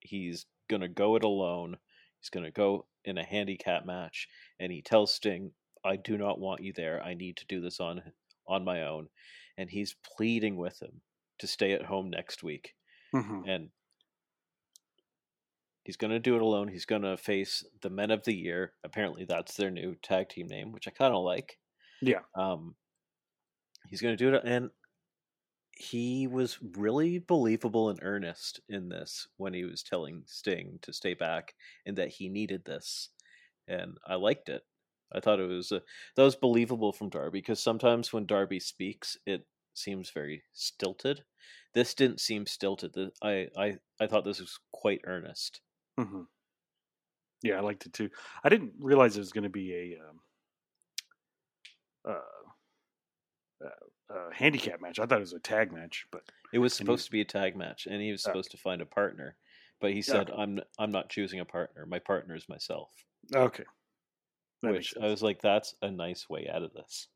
He's gonna go it alone. He's gonna go in a handicap match, and he tells Sting, "I do not want you there. I need to do this on on my own." And he's pleading with him to stay at home next week, Mhm. and he's gonna do it alone. He's gonna face the Men of the Year. Apparently, that's their new tag team name, which I kind of like. Yeah. Um, he's going to do it, and he was really believable and earnest in this when he was telling Sting to stay back and that he needed this, and I liked it. I thought it was uh, that was believable from Darby because sometimes when Darby speaks, it seems very stilted. This didn't seem stilted. I I I thought this was quite earnest. hmm Yeah, I liked it too. I didn't realize it was going to be a um, uh, uh, uh, handicap match. I thought it was a tag match, but It was And he- supposed to be a tag match, and he was Oh. supposed to find a partner, but he said, okay. "I'm I'm not choosing a partner. My partner is myself." okay. That which I was like, "That's a nice way out of this."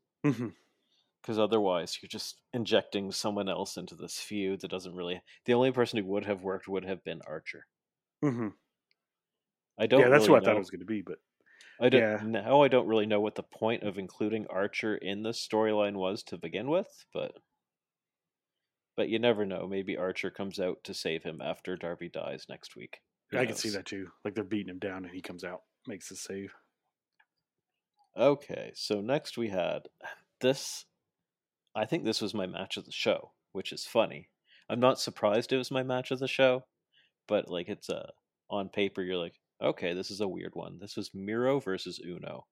because otherwise you're just injecting someone else into this feud that doesn't really the only person who would have worked would have been archer Mhm. i don't Yeah, that's really what I thought it was going to be, but i don't yeah. now i don't really know what the point of including archer in the storyline was to begin with but but you never know maybe archer comes out to save him after darby dies next week Who I can see that too. Like they're beating him down, and he comes out, makes the save. Okay, so next we had this. I think this was my match of the show, which is funny. I'm not surprised it was my match of the show, but like it's a on paper, you're like, okay, this is a weird one. This was Miro versus Uno,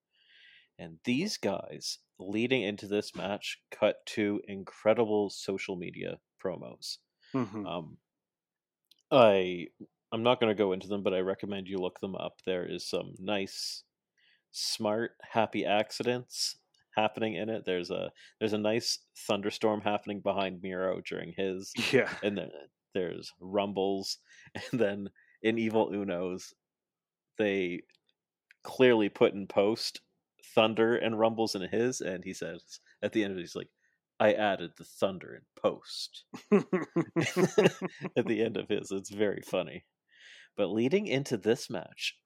and these guys leading into this match cut two incredible social media promos. Mhm. Um, I I'm not going to go into them, but I recommend you look them up. There is some nice, smart, happy accidents happening in it. There's a there's a nice thunderstorm happening behind Miro during his, <laughs> yeah, and then there's rumbles, <laughs> and then in Evil Uno's, they clearly put in post thunder and rumbles in his, and he says at the end of it, he's like, "I added the thunder in post." <laughs> at the end of his. It's very funny. But leading into this match,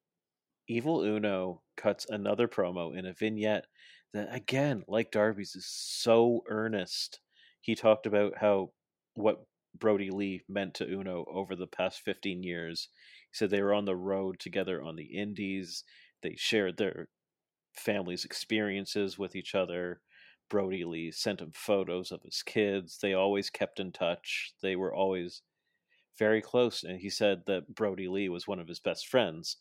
Evil Uno cuts another promo in a vignette that, again, like Darby's, is so earnest. He talked about how what Brodie Lee meant to Uno over the past 15 years. Said they were on the road together on the Indies. They shared their families' experiences with each other. Brodie Lee sent him photos of his kids. They always kept in touch. They were always very close. And he said that Brodie Lee was one of his best friends.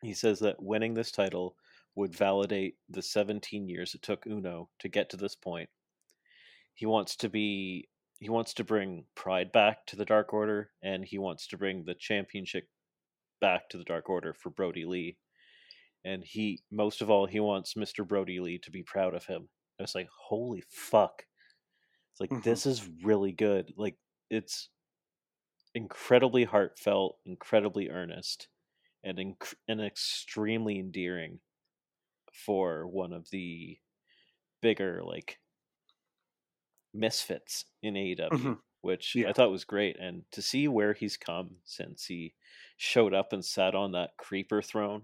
He says that winning this title would validate the 17 years it took Uno to get to this point. He wants to be he wants to bring pride back to the Dark Order and he wants to bring the championship back to the Dark Order for Brodie Lee. And he most of all he wants Mr. Brodie Lee to be proud of him. I was like, holy fuck. It's like Mhm. this is really good. Like it's incredibly heartfelt, incredibly earnest, and inc- and extremely endearing for one of the bigger like misfits in AEW, Mhm. which Yeah. I thought was great. And to see where he's come since he showed up and sat on that creeper throne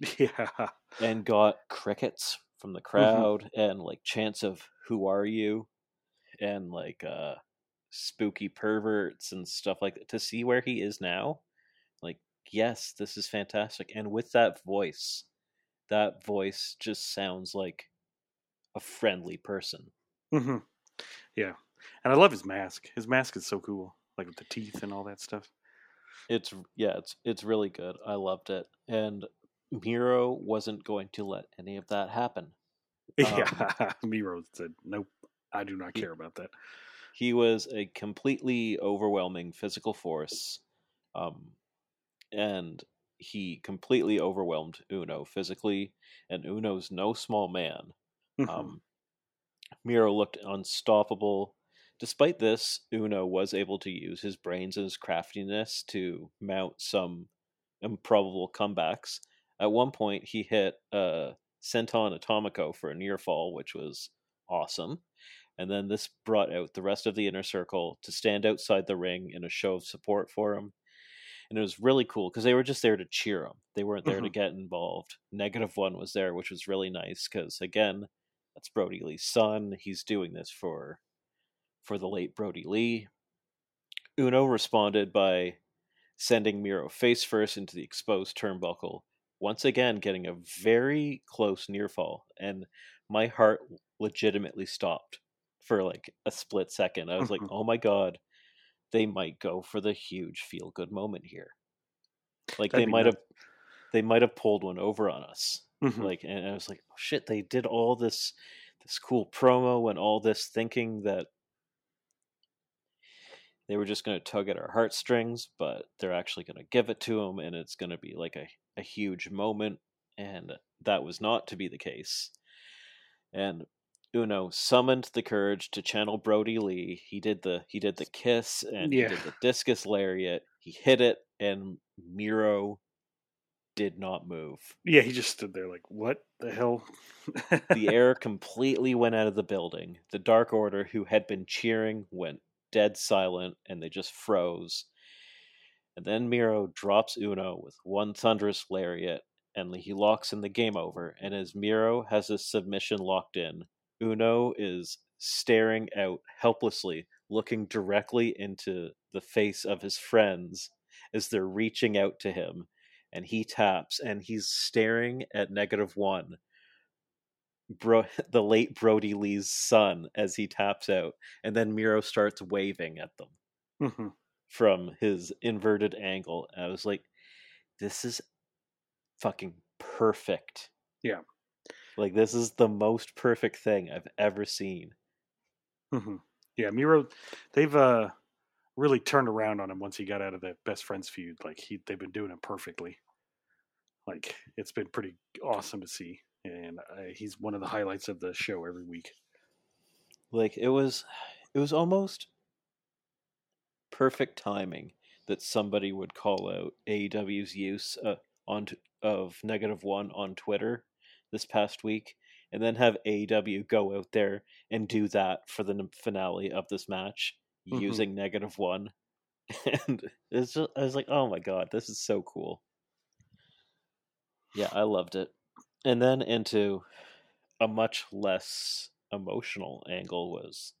<laughs> yeah, and got crickets from the crowd and like chants of "Who are you?" and like uh spooky perverts and stuff like that. To see where he is now, like yes, this is fantastic. And with that voice, that voice just sounds like a friendly person. Mm-hmm. yeah. And I love his mask. His mask is so cool, like with the teeth and all that stuff. It's yeah, it's it's really good. I loved it. And Miro wasn't going to let any of that happen. <laughs> yeah, <laughs> Miro said, "Nope, I do not He- care about that." he was a completely overwhelming physical force um, and he completely overwhelmed uno physically and uno's no small man Mhm. um, miro looked unstoppable despite this uno was able to use his brains and his craftiness to mount some improbable comebacks at one point he hit uh, senton atomico for a near fall which was awesome and then this brought out the rest of the inner circle to stand outside the ring in a show of support for him. And it was really cool because they were just there to cheer him. They weren't there to Mhm. get involved. Negative One was there, which was really nice because again, that's Brodie Lee's son. He's doing this for for the late Brodie Lee. Uno responded by sending Miro face first into the exposed turnbuckle, once again getting a very close near fall, and my heart legitimately stopped for like a split second. I was like, Mhm. "Oh my god, they might go for the huge feel good moment here." Like That'd they might have they might have pulled one over on us. Mhm. Like and I was like, oh, "Shit, they did all this this cool promo and all this thinking that they were just going to tug at our heartstrings, but they're actually going to give it to him, and it's going to be like a, a huge moment. And that was not to be the case. And Uno summoned the courage to channel Brodie Lee. He did the he did the kiss and Yeah. he did the discus lariat. He hit it, and Miro did not move. Yeah, he just stood there like, what the hell? the <laughs> air completely went out of the building. The Dark Order, who had been cheering, went dead silent and they just froze. And then Miro drops Uno with one thunderous lariat and he locks in the game over. And as Miro has his submission locked in, Uno is staring out helplessly, looking directly into the face of his friends as they're reaching out to him. And he taps and he's staring at negative one Bro, <laughs> the late Brodie Lee's son as he taps out, and then Miro starts waving at them Mhm. from his inverted angle. And I was like, this is fucking perfect. Yeah. Like, this is the most perfect thing I've ever seen. Mhm. Yeah, Miro, they've uh really turned around on him once he got out of the best friends feud. Like he, they've been doing it perfectly. Like it's been pretty awesome to see, and uh, he's one of the highlights of the show every week. Like, it was, it was almost perfect timing that somebody would call out AEW's use uh, on t- of negative one on Twitter this past week, and then have AEW go out there and do that for the n- finale of this match Mhm. using negative one, <laughs> and it's just, I was like, oh my god, this is so cool. Yeah, I loved it, and then into a much less emotional angle was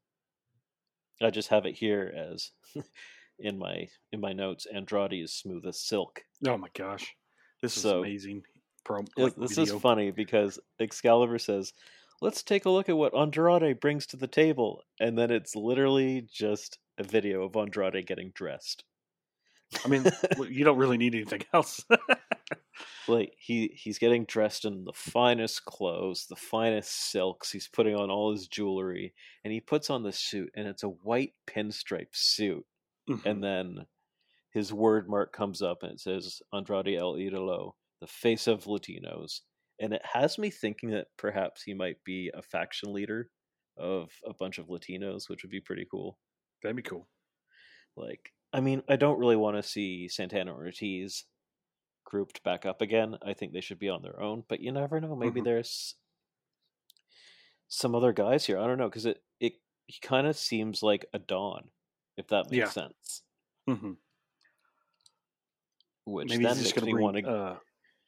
I just have it here as <laughs> in my in my notes. Andrade is smooth as silk. Oh my gosh, this is So- amazing. Pro, like, this video. is funny because Excalibur says, "Let's take a look at what Andrade brings to the table," and then it's literally just a video of Andrade getting dressed. I mean, you don't really need anything <laughs> else. Like he he's getting dressed in the finest clothes, the finest silks. He's putting on all his jewelry, and he puts on the suit, and it's a white pinstripe suit. Mhm. and then his word mark comes up and it says Andrade El Idolo, the face of Latinos. And it has me thinking that perhaps he might be a faction leader of a bunch of Latinos, which would be pretty cool. That'd be cool. Like, I mean, I don't really want to see Santana or Ortiz grouped back up again. I think they should be on their own, but you never know. Maybe Mhm. there's some other guys here. I don't know because it it he kind of seems like a Don, if that makes Yeah. sense. hmm Which Maybe then makes going me to want to uh,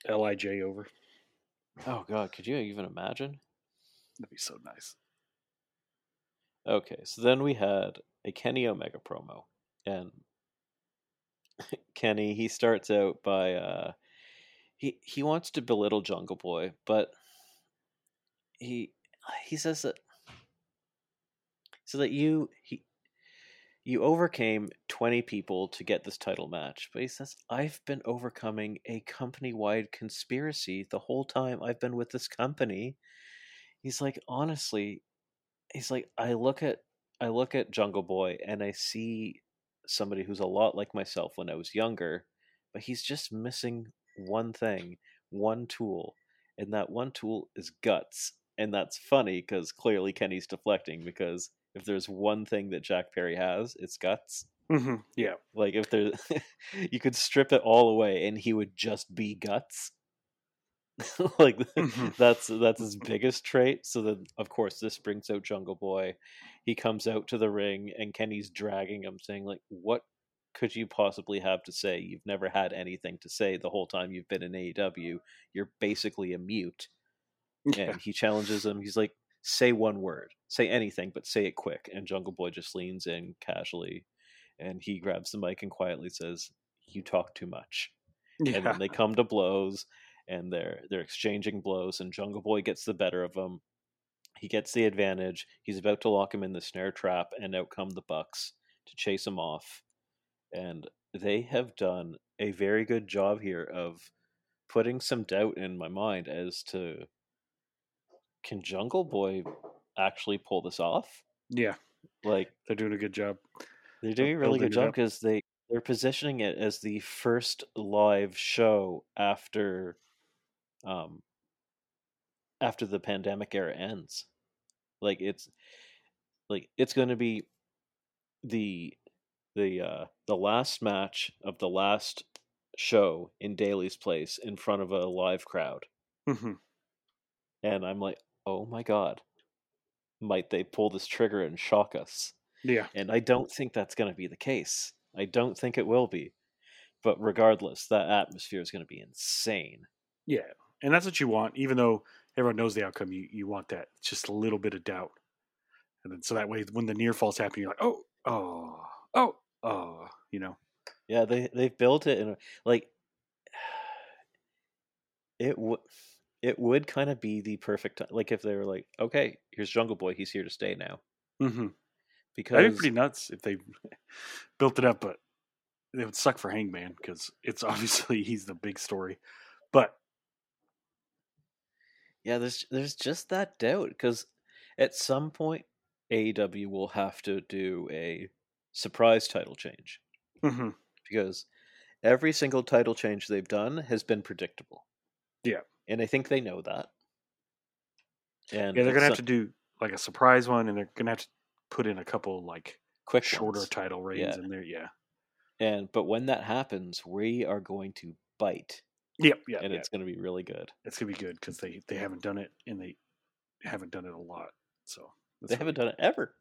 Lij over. Oh god, could you even imagine? That'd be so nice. Okay, so then we had a Kenny Omega promo, and <laughs> Kenny he starts out by uh, he he wants to belittle Jungle Boy, but he he says that so that you he you overcame 20 people to get this title match but he says i've been overcoming a company-wide conspiracy the whole time i've been with this company. He's like honestly he's like i look at i look at jungle boy and i see somebody who's a lot like myself when i was younger but he's just missing one thing one tool and that one tool is guts and that's funny because clearly kenny's deflecting because if there's one thing that jack perry has it's guts hmm Yeah. like if there <laughs> you could strip it all away and he would just be guts <laughs> like Mhm. that's that's his biggest trait so then of course this brings out jungle boy he comes out to the ring and kenny's dragging him saying like what could you possibly have to say you've never had anything to say the whole time you've been in aew you're basically a mute <laughs> Yeah. and he challenges him. He's like, "Say one word, say anything, but say it quick." And Jungle Boy just leans in casually, and he grabs the mic and quietly says, "You talk too much." Yeah. And then they come to blows, and they're they're exchanging blows, and Jungle Boy gets the better of him. He gets the advantage. He's about to lock him in the snare trap, and out come the Bucks to chase him off. And they have done a very good job here of putting some doubt in my mind as to can Jungle Boy actually pull this off? yeah. Like, They're doing a good job. They're doing a really good job because they they're positioning it as the first live show after, um, after the pandemic era ends. Like it's, like it's going to be the the uh the last match of the last show in Daily's place in front of a live crowd. hmm And I'm like, "Oh my god. Might they pull this trigger and shock us?" Yeah, And I don't think that's going to be the case. I don't think it will be. But regardless, that atmosphere is going to be insane. yeah, and that's what you want. Even though everyone knows the outcome, you you want that just a little bit of doubt, and then so that way when the near falls happen, you're like, oh, oh, oh, oh, you know. Yeah, they they've built it in a, like it would it would kind of be the perfect time. Like if they were like, okay, here's Jungle Boy, he's here to stay now. Mm-hmm. Because That'd be pretty nuts if they <laughs> built it up, but it would suck for Hangman because it's <laughs> obviously he's the big story. But yeah, there's there's just that doubt because at some point AEW will have to do a surprise title change mhm, because every single title change they've done has been predictable. Yeah. and I think they know that. And yeah, they're gonna have to do like a surprise one, and they're gonna have to put in a couple like quick shorter ones. title reigns Yeah. in there. Yeah, And but when that happens, we are going to bite, yep, yeah, and yeah. it's going to be really good. It's gonna be good because they they haven't done it, and they haven't done it a lot. So They haven't done it ever.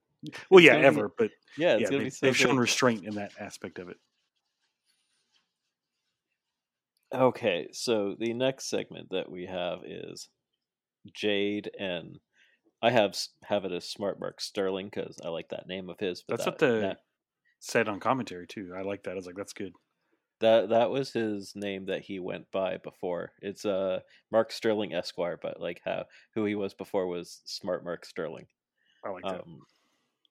Well, it's yeah, gonna be- ever, but Yeah, it's yeah, they, be so they've shown restraint in that aspect of it. Okay, so the next segment that we have is Jade and I have have it as Smart Mark Sterling because I like that name of his. But That's that, what the that, said on commentary too. I like that. I was like, that's good. That that was his name that he went by before. It's uh Mark Sterling Esquire, but like how who he was before was Smart Mark Sterling. I like that. Um,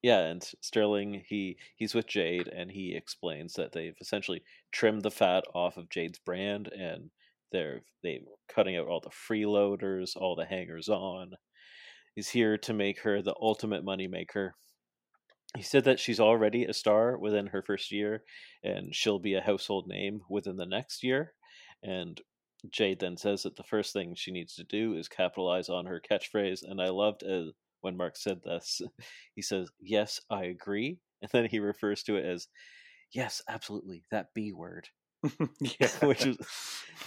yeah, and Sterling he he's with Jade, and he explains that they've essentially trimmed the fat off of Jade's brand, and they're they cutting out all the freeloaders, all the hangers on. He's here to make her the ultimate moneymaker. He said that she's already a star within her first year, and she'll be a household name within the next year. And Jade then says that the first thing she needs to do is capitalize on her catchphrase. And I loved uh, when Mark said this. <laughs> He says, Yes, I agree. <laughs> And then he refers to it as, Yes, absolutely, that B word. yeah, <laughs> Which is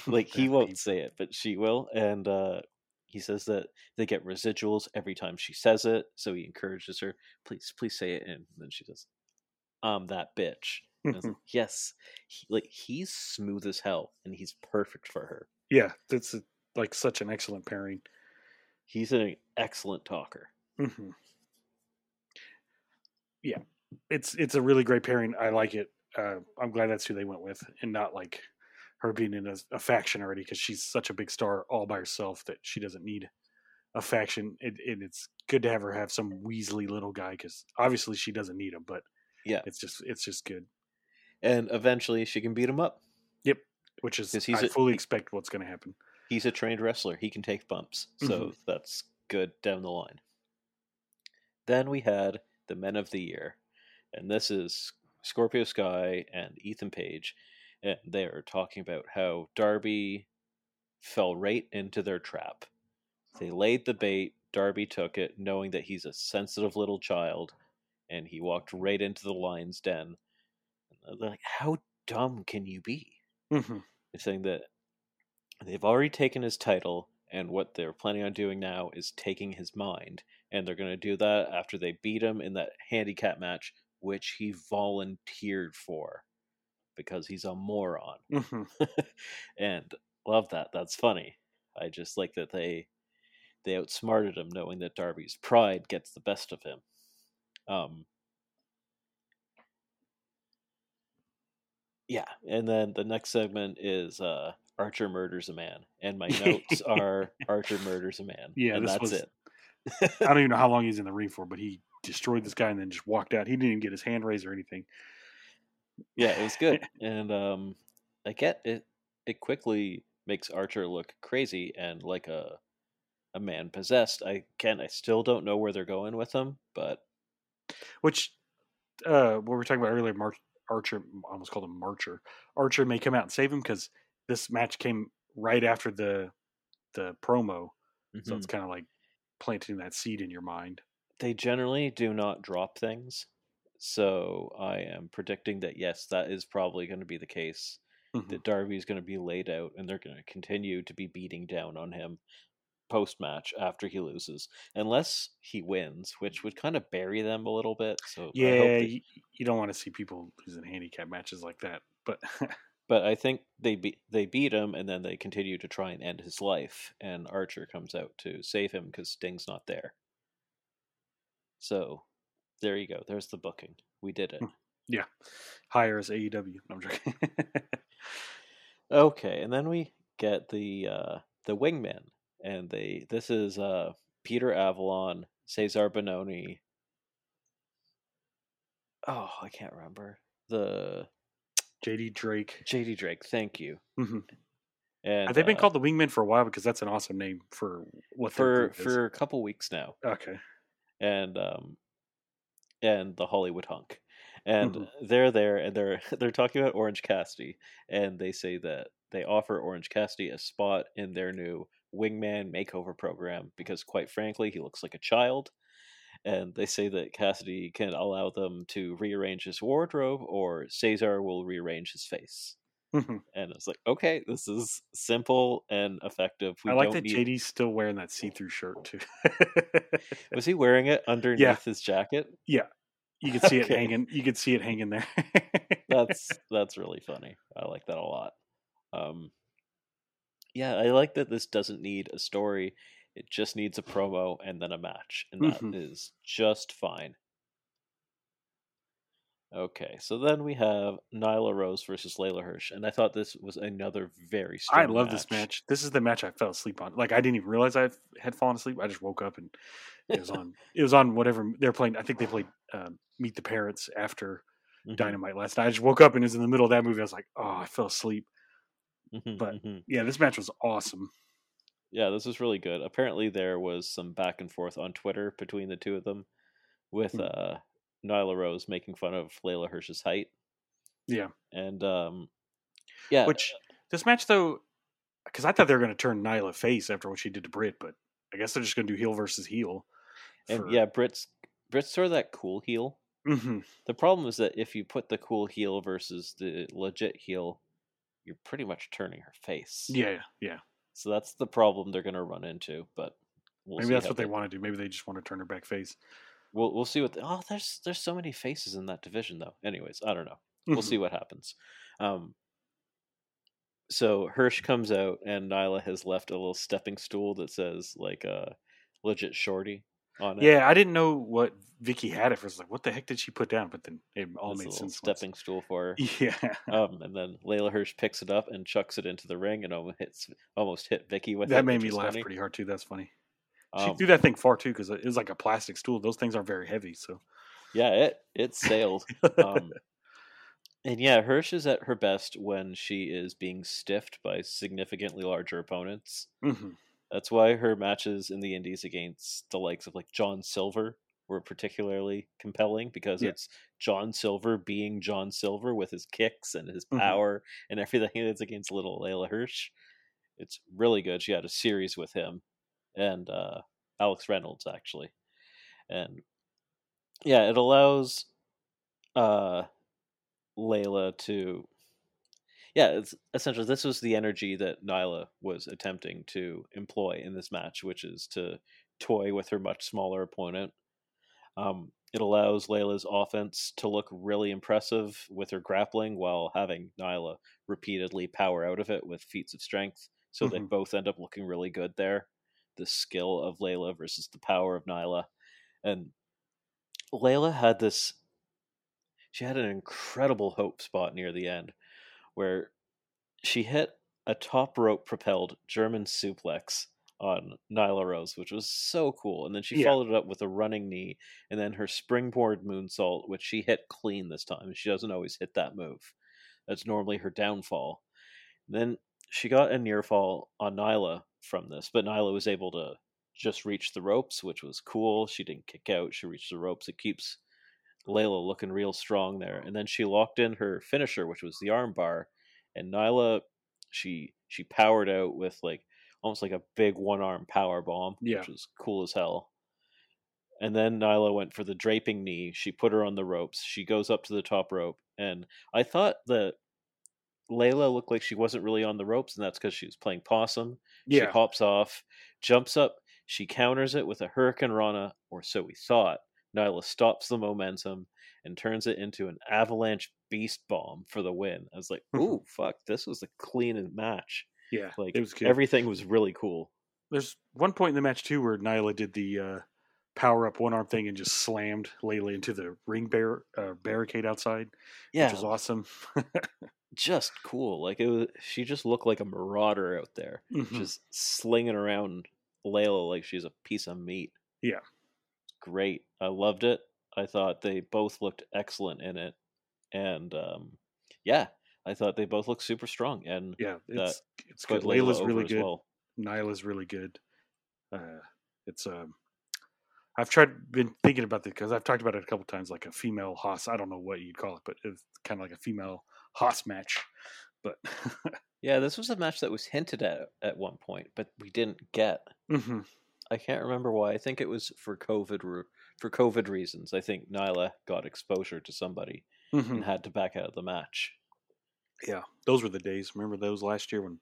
like he won't say it, but she will. And uh, he says that they get residuals every time she says it. So he encourages her, Please, please say it. And then she says, I'm that bitch. Like, <laughs> yes, he, like he's smooth as hell, and he's perfect for her. yeah, that's a, like such an excellent pairing. He's an excellent talker. hmm Yeah, it's it's a really great pairing. I like it. Uh, I'm glad that's who they went with, and not like her being in a, a faction already because she's such a big star all by herself that she doesn't need a faction. It, and it's good to have her have some Weasley little guy because obviously she doesn't need him, but Yeah. it's just it's just good. And eventually, she can beat him up. Yep, which is he's I a- fully expect what's going to happen. He's a trained wrestler. He can take bumps, so Mhm. that's good down the line. Then we had the Men of the Year, and this is Scorpio Sky and Ethan Page, and they are talking about how Darby fell right into their trap. They laid the bait. Darby took it, knowing that he's a sensitive little child, and he walked right into the lion's den. They're like, how dumb can you be? hmm They're saying that they've already taken his title, and what they're planning on doing now is taking his mind. And they're going to do that after they beat him in that handicap match, which he volunteered for because he's a moron. hmm <laughs> and love that. That's funny. I just like that they they outsmarted him, knowing that Darby's pride gets the best of him. Um, yeah, and then the next segment is uh, Archer murders a man, and my notes <laughs> are Archer murders a man. Yeah, and that's was- it. I don't even know how <laughs> long he's in the ring for, but he destroyed this guy and then just walked out. He didn't even get his hand raised or anything. Yeah, it was good, <laughs> and um, I get it. It quickly makes Archer look crazy and like a a man possessed. I can I still don't know where they're going with him, but Which uh, what we were talking about earlier, Mar- Archer, I almost called him Marcher. Archer may come out and save him because this match came right after the the promo, so Mhm. it's kind of like planting that seed in your mind. They generally do not drop things. So I am predicting that yes, that is probably going to be the case. Mhm. That Darby is going to be laid out and they're going to continue to be beating down on him post match after he loses. Unless he wins, which would kind of bury them a little bit. So I hope Yeah, they- you, don't want to see people losing handicap matches like that. But <laughs> but I think they beat they beat him and then they continue to try and end his life and Archer comes out to save him because Sting's not there. So there you go. There's the booking. We did it. yeah, hire us AEW. No, I'm joking. <laughs> Okay, and then we get the uh the wingmen, and they this is uh Peter Avalon, Cezar Bononi. Oh, I can't remember the JD Drake. JD Drake. Thank you. Mhm. And Have they been uh, called the Wingmen for a while? Because that's an awesome name for what for for a couple weeks now, Okay. and um and the Hollywood Hunk, and Mhm. they're there, and they're <laughs> they're talking about Orange Cassidy, and they say that they offer Orange Cassidy a spot in their new wingman makeover program because, quite frankly, he looks like a child. And they say that Cassidy can allow them to rearrange his wardrobe, or Cezar will rearrange his face. Mhm. And it's like, okay, this is simple and effective. We I like don't that need... JD's still wearing that see-through shirt too. <laughs> Was he wearing it underneath his jacket? Yeah, you could <laughs> see it hanging. You could see it hanging there. That's <laughs> that's really funny. I like that a lot. Um, yeah, I like that this doesn't need a story. It just needs a promo and then a match, and that is Mhm. just fine. Okay, so then we have Nyla Rose versus Leyla Hirsch, and I thought this was another very strong I love this match. This is the match I fell asleep on. Like I didn't even realize I had fallen asleep. I just woke up and it was on. <laughs> it was on whatever they're playing. I think they played um, Meet the Parents after Mhm, Dynamite last night. I just woke up and it was in the middle of that movie. I was like, oh, I fell asleep. mhm, but- mhm. Yeah, this match was awesome. yeah, this was really good. Apparently, there was some back and forth on Twitter between the two of them, with Hmm. uh, Nyla Rose making fun of Leyla Hirsch's height. Yeah. and um, yeah, Which this match though, because I thought they were going to turn Nyla face after what she did to Britt, but I guess they're just going to do heel versus heel. and yeah, Britt's Britt's sort of that cool heel. Mhm. The problem is that if you put the cool heel versus the legit heel, you're pretty much turning her face. yeah, yeah. So that's the problem they're going to run into. But we'll Maybe that's what they want to do. Maybe they just want to turn her back face. We'll we'll see what. The, oh, there's there's so many faces in that division though. Anyways, I don't know. We'll see what happens. Um, so Hirsch comes out, and Nyla has left a little stepping stool that says like uh, "legit shorty" on it. Yeah, I didn't know what Vickie had at first. Like, what the heck did she put down? But then it all This made sense. once. stepping stool for her. Yeah, Um, and then Leyla Hirsch picks it up and chucks it into the ring and almost hits, almost hit Vickie with it. that made me laugh funny. pretty hard too. That's funny. She Um, threw that thing far too because it was like a plastic stool. Those things aren't very heavy, so. yeah, it it sailed. Um, <laughs> and yeah, Hirsch is at her best when she is being stiffed by significantly larger opponents. Mhm. That's why her matches in the Indies against the likes of like John Silver were particularly compelling because Yeah. it's John Silver being John Silver with his kicks and his Mhm. power and everything. <laughs> It's against little Leyla Hirsch. It's really good. She had a series with him and uh, Alex Reynolds actually, and yeah, it allows uh, Leyla to yeah, it's essentially this was the energy that Nyla was attempting to employ in this match, which is to toy with her much smaller opponent. Um, it allows Leyla's offense to look really impressive with her grappling while having Nyla repeatedly power out of it with feats of strength. So they Mhm. both end up looking really good there. The skill of Leyla versus the power of Nyla. And Leyla had this she had an incredible hope spot near the end where she hit a top rope propelled German suplex on Nyla Rose, which was so cool. And then she Yeah. followed it up with a running knee and then her springboard moonsault, which she hit clean this time. She doesn't always hit that move. That's normally her downfall. then she got a near fall on Nyla from this, but Nyla was able to just reach the ropes, which was cool. She didn't kick out, she reached the ropes. It keeps Leyla looking real strong there, and then she locked in her finisher, which was the armbar, and Nyla she she powered out with like almost like a big one arm power bomb, Yeah. which was cool as hell. And then Nyla went for the draping knee. She put her on the ropes. She goes up to the top rope, and I thought that Leyla looked like she wasn't really on the ropes, and that's because she was playing possum. She hops off, jumps up, she counters it with a Hurricane Rana, or so we thought. Nyla stops the momentum and turns it into an avalanche beast bomb for the win. I was like, ooh, <laughs> fuck, this was a clean match. Yeah. Like it was everything was really cool. There's one point in the match too where Nyla did the uh, power up one arm thing and just slammed Leyla into the ring bar- uh, barricade outside, Yeah, which was awesome. <laughs> just cool. Like it was, she just looked like a marauder out there, Mhm. just slinging around Leyla like she's a piece of meat. Yeah. great. I loved it. I thought they both looked excellent in it, and um, yeah, I thought they both looked super strong. And yeah, it's it's good. Leyla's over really good. well. Nyla's really good. Uh, it's um, I've tried been thinking about this because I've talked about it a couple times, like a female Haas. I don't know what you'd call it, but it's kind of like a female Haas match. But <laughs> Yeah, this was a match that was hinted at at one point, but we didn't get. Mhm. I can't remember why. I think it was for COVID for COVID reasons. I think Nyla got exposure to somebody Mhm. and had to back out of the match. yeah, those were the days. Remember those last year when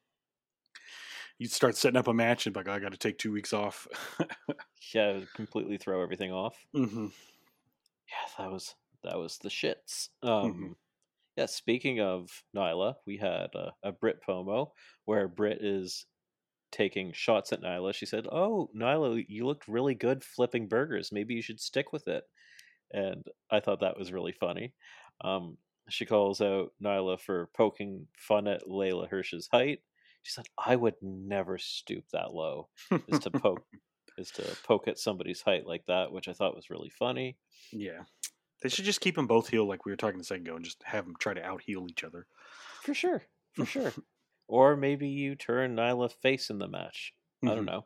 you'd start setting up a match and be like, I got to take two weeks off. <laughs> Yeah, it would completely throw everything off. hmm Yeah, that was that was the shits. Um, Yeah, speaking of Nyla, we had a, a Britt promo where Britt is taking shots at Nyla. She said, "Oh, Nyla, you looked really good flipping burgers. Maybe you should stick with it." And I thought that was really funny. Um, she calls out Nyla for poking fun at Leyla Hirsch's height. She said, "I would never stoop that low." Is to poke <laughs> is to poke at somebody's height like that, which I thought was really funny. yeah. They should just keep them both heel like we were talking a second ago and just have them try to out heal each other. For sure, for sure. <laughs> Or maybe you turn Nyla face in the match. I don't Mhm. know.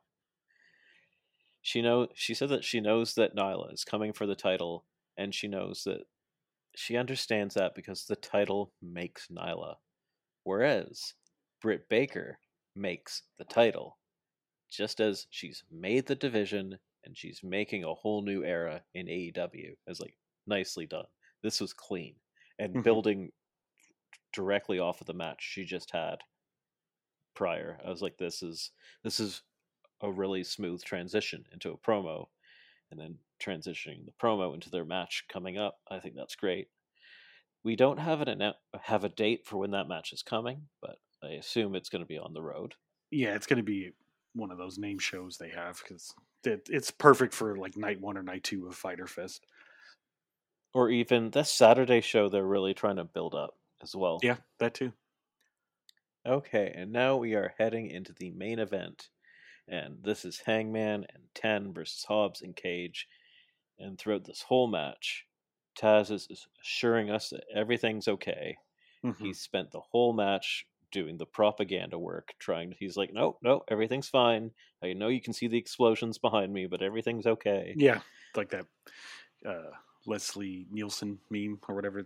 She know she said that she knows that Nyla is coming for the title, and she knows that she understands that because the title makes Nyla, whereas Britt Baker makes the title, just as she's made the division and she's making a whole new era in AEW. It's like nicely done. This was clean and Mhm. building directly off of the match she just had prior. I was like, this is this is a really smooth transition into a promo, and then transitioning the promo into their match coming up. I think that's great. We don't have an have a date for when that match is coming, but I assume it's going to be on the road. Yeah, it's going to be one of those name shows they have because it, it's perfect for like night one or night two of Fyter Fest. Or even this Saturday show they're really trying to build up as well. Yeah, that too. Okay, and now we are heading into the main event. And this is Hangman and Ten versus Hobbs and Cage. And throughout this whole match, Taz is assuring us that everything's okay. Mhm. He spent the whole match doing the propaganda work, trying to, he's like, no, no, everything's fine. I know you can see the explosions behind me, but everything's okay. Yeah, like that uh, Leslie Nielsen meme or whatever.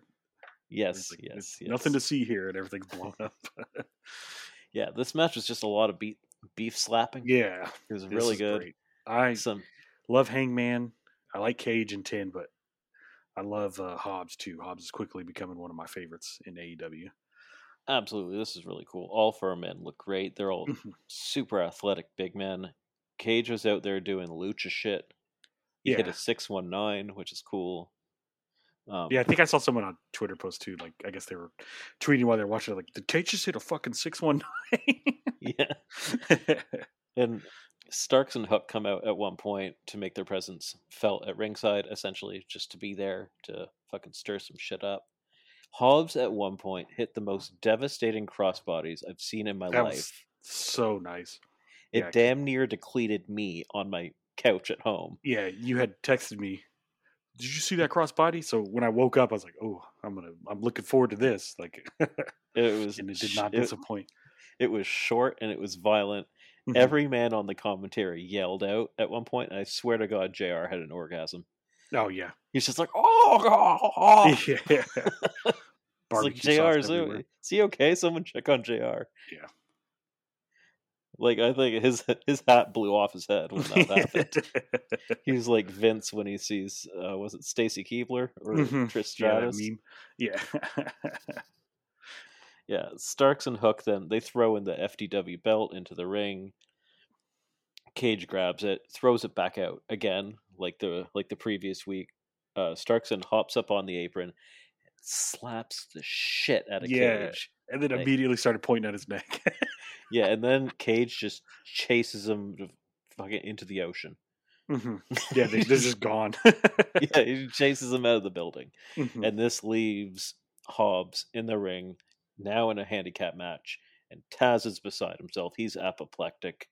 Yes, like, yes, yes. Nothing to see here, and everything's blown up. <laughs> Yeah, this match was just a lot of beef, beef slapping. yeah, It was really good. great. I Some love Hangman. I like Cage and Ten, but I love uh, Hobbs too. Hobbs is quickly becoming one of my favorites in AEW. Absolutely, this is really cool. All four men look great. They're all Mhm. super athletic big men. Cage was out there doing lucha shit. He hit Yeah. a six one nine, which is cool. Um, Yeah, I think I saw someone on Twitter post too. Like, I guess they were tweeting while they're watching it. Like, did Cage just hit a fucking six one yeah. <laughs> And Starks and Hook come out at one point to make their presence felt at ringside, essentially just to be there to fucking stir some shit up. Hobbs at one point hit the most devastating crossbodies I've seen in my That life. so nice. It yeah, damn near depleted me on my couch at home. Yeah, you had texted me. Did you see that crossbody? So when I woke up, I was like, "Oh, I'm gonna. I'm looking forward to this." Like, It <laughs> was and it did not it- disappoint. it was short and it was violent. Mm-hmm. Every man on the commentary yelled out at one point, and I swear to God, JR had an orgasm. Oh yeah, He's just like, oh, oh, <laughs> oh. yeah. It's like Jr. Is, he- everywhere. is he okay? Someone check on Jr. Yeah. Like I think his his hat blew off his head when that happened. <laughs> He's like Vince when he sees uh, was it Stacy Keibler or Mhm. Trish yeah, Stratus? meme. Yeah. <laughs> Yeah, Starks and Hook then they throw in the FTW belt into the ring. Cage grabs it, throws it back out again, like the like the previous week. Uh, Starkson hops up on the apron, slaps the shit out of Yeah. Cage. and then Like- immediately started pointing at his neck. Yeah, <laughs> and then Cage just chases him to fucking into the ocean. Mhm. <laughs> Yeah, they, they're just gone. Yeah, <laughs> he chases him out of the building. Mhm. And this leaves Hobbs in the ring, now in a handicap match, and Taz is beside himself. He's apoplectic.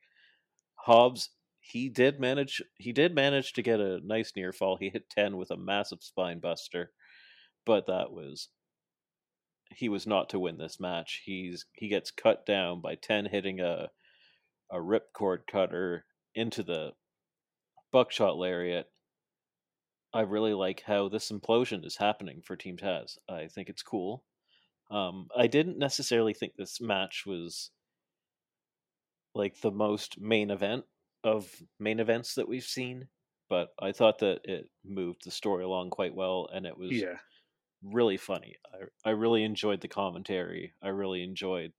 Hobbs, he did manage he did manage to get a nice near fall. He hit 10 with a massive spine buster, but that was he was not to win this match. He's he gets cut down by 10 hitting a a ripcord cutter into the buckshot lariat. I really like how this implosion is happening for Team Taz. I think it's cool. Um, I didn't necessarily think this match was like the most main event of main events that we've seen, but I thought that it moved the story along quite well, and it was yeah, really funny. I I really enjoyed the commentary. I really enjoyed.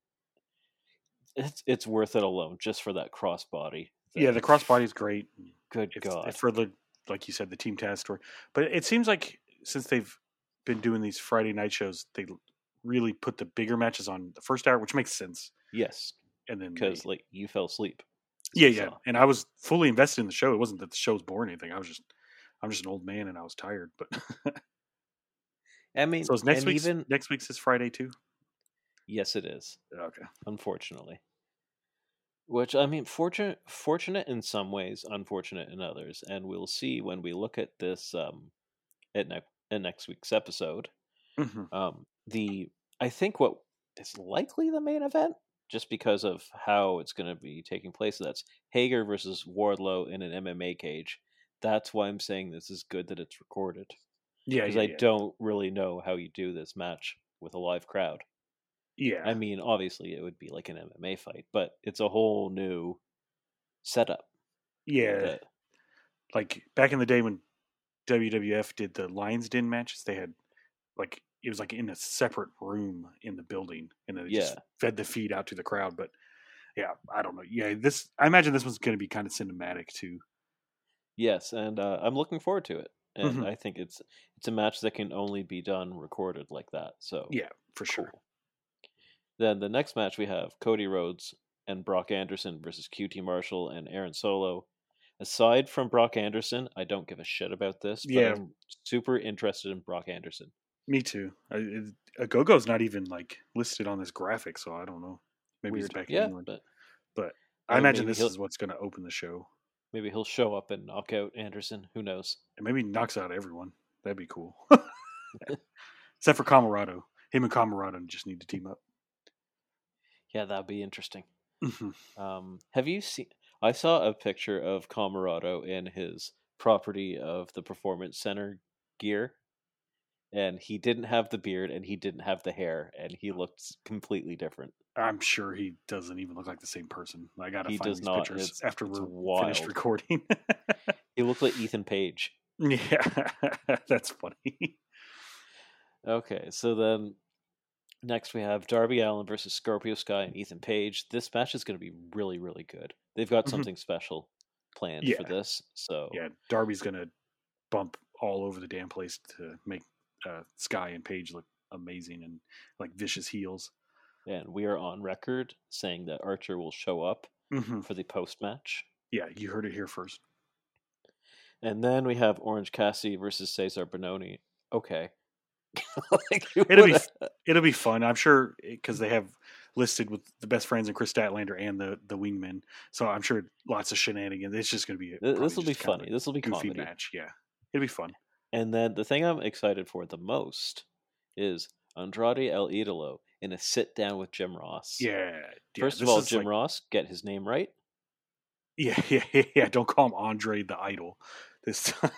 It's it's worth it alone just for that crossbody. yeah. The crossbody is great. Good If, God. if for the like you said, the Team Taz story. But it seems like since they've been doing these Friday night shows, they really put the bigger matches on the first hour, which makes sense. yes, And then because like you fell asleep. yeah, yeah. saw. And I was fully invested in the show. It wasn't that the show was boring or anything. I was just, I'm just an old man and I was tired. But <laughs> I mean, so is next week's even next week's is Friday too. yes, it is. Okay. Unfortunately, which I mean, fortunate, fortunate in some ways, unfortunate in others, and we'll see when we look at this um, at, ne- at next week's episode. Mhm. Um, the I think what is likely the main event, just because of how it's going to be taking place. That's Hager versus Wardlow in an MMA cage. That's why I'm saying this is good that it's recorded Yeah, because yeah, I yeah. don't really know how you do this match with a live crowd. yeah. I mean, obviously it would be like an MMA fight, but it's a whole new setup. yeah. that- like back in the day when WWF did the Lions Den matches, they had like it was like in a separate room in the building, and then they just Yeah. fed the feed out to the crowd. But yeah, I don't know. Yeah, this I imagine this one's going to be kind of cinematic too. yes, and uh, I'm looking forward to it. And Mhm. I think it's it's a match that can only be done recorded like that. So Yeah, for sure. Then the next match we have Cody Rhodes and Brock Anderson versus QT Marshall and Aaron Solo. Aside from Brock Anderson, I don't give a shit about this. But Yeah. I'm super interested in Brock Anderson. Me too. Ogogo's not even like listed on this graphic, so I don't know. Maybe Weird. it's back yeah, in England. but I uh, imagine this is what's going to open the show, maybe he'll show up and knock out Anderson. Who knows? and maybe he knocks out everyone. That'd be cool. <laughs> Except for Comoroto. Him and Comoroto just need to team up. Yeah, that'd be interesting. Mhm. Um, have you seen? I saw a picture of Comoroto in his property of the Performance Center gear, and he didn't have the beard and he didn't have the hair, and he looked completely different. I'm sure he doesn't even look like the same person. I gotta He find does these not. pictures It's- after it's we're finished recording. He looked like <laughs> Ethan Page. yeah, <laughs> that's funny. Okay, so then next we have Darby Allin versus Scorpio Sky and Ethan Page. This match is going to be really, really good. They've got Mhm. something special planned Yeah. for this. So Yeah, Darby's gonna bump all over the damn place to make uh, Sky and Page look amazing and like vicious heels. And we are on record saying that Archer will show up hmm for the post match. Yeah, you heard it here first. And then we have Orange Cassidy versus Cezar Bononi. Okay. <laughs> like, It'll be It'll be fun, I'm sure, because they have listed with the best friends and Kris Statlander and the the wingmen. So I'm sure lots of shenanigans. It's just gonna be. a- This will be just kind of funny. This will be goofy comedy. match. Yeah, it'll be fun. And then the thing I'm excited for the most is Andrade El Idolo in a sit down with Jim Ross. Yeah. yeah, First of all, Jim like- Ross, get his name right. Yeah, <laughs> yeah, yeah, yeah. Don't call him Andre the Idol. this time.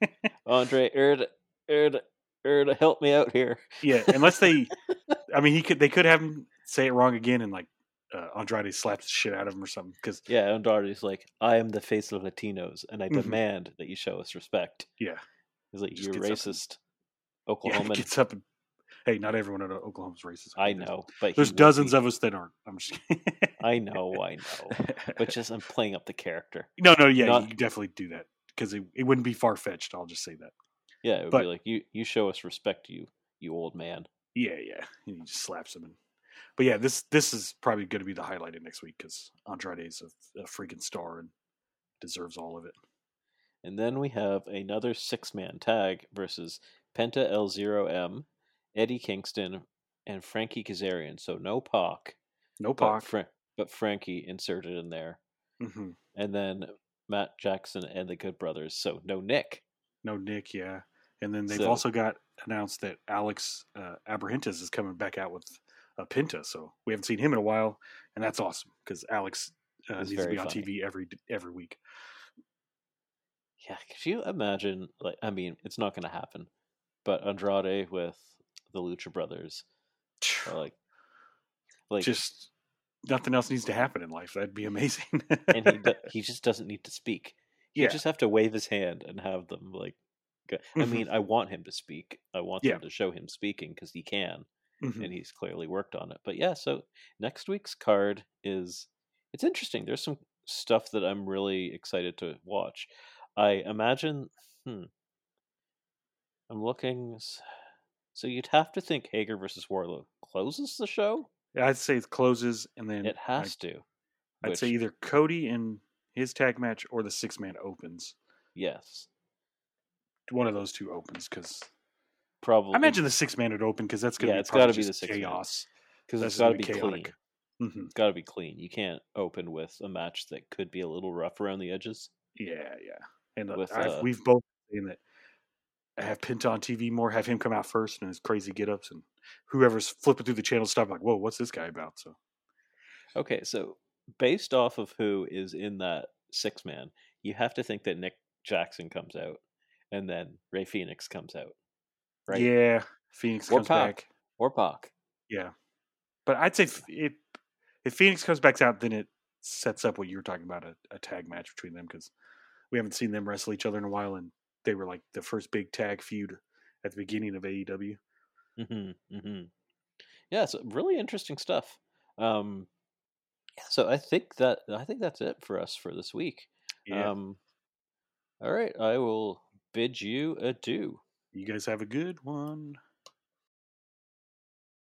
<laughs> Andre, Erd, Erd, Erd, help me out here. yeah, unless they, <laughs> I mean, he could they could have him say it wrong again and like uh, Andrade slaps the shit out of him or something because Yeah, Andrade's like, I am the face of Latinos, and I Mhm. demand that you show us respect. yeah, He's like, Just you're gets up and- racist, yeah, Oklahoman. gets up and hey, not everyone in Oklahoma's racist. I know, but There's dozens of us that aren't. I'm just. I know, I know. But just I'm playing up the character. <laughs> no, no, yeah, not- you definitely do that because it, it wouldn't be far fetched. I'll just say that. Yeah, it would But- be like you you show us respect, you you old man. Yeah, yeah, and he just slaps him. And, but yeah, this this is probably going to be the highlight of next week because Andrade's a, a freaking star and deserves all of it. And then we have another six man tag versus Penta L0M, Eddie Kingston, and Frankie Kazarian. So no Pac, No but, Pac. Fra- but Frankie inserted in there. hmm And then Matt Jackson and the Good Brothers. So no Nick. No Nick, yeah. And then they've So- also got announced that Alex uh, is coming back out with a Penta. So we haven't seen him in a while, and that's awesome because Alex uh, needs to be on funny. TV every every week. Yeah, could you imagine? Like, I mean, it's not going to happen, but Andrade with the Lucha Brothers, like, like, Just nothing else needs to happen in life. That'd be amazing. and he do- <laughs> he just doesn't need to speak. yeah, You just have to wave his hand and have them like. go- I Mhm. mean, I want him to speak. I want Yeah. them to show him speaking because he can, Mhm. and he's clearly worked on it. But yeah, so next week's card is it's interesting. There's some stuff that I'm really excited to watch. I imagine. Hmm. I'm looking. So you'd have to think Hager versus Wardlow closes the show. Yeah, I'd say it closes, and then It has to. I'd, I'd say either Cody in his tag match or the six man opens. Yes, One of those two opens because probably. I imagine the six man would open because that's going to Yeah, be it's probably gotta be the six-man. chaos. because it's got to be clean. chaotic. hmm It's got to be clean. You can't open with a match that could be a little rough around the edges. Yeah, yeah. And uh, With, uh, we've both seen that. Have Penta on TV more, have him come out first and his crazy get ups, and whoever's flipping through the channel stuff like, whoa, what's this guy about? So Okay, so based off of who is in that six man, you have to think that Nick Jackson comes out, and then Rey Fenix comes out, right? yeah, Fenix Or comes Pac. back. Or Pac. Yeah, but I'd say if, if if Fenix comes back out, then it sets up what you were talking about a, a tag match between them because we haven't seen them wrestle each other in a while, and they were like the first big tag feud at the beginning of AEW. Mm-hmm, mm-hmm. Yeah, so really interesting stuff. Um, so I think that I think that's it for us for this week. Yeah, Um, all right, I will bid you adieu. you guys have a good one.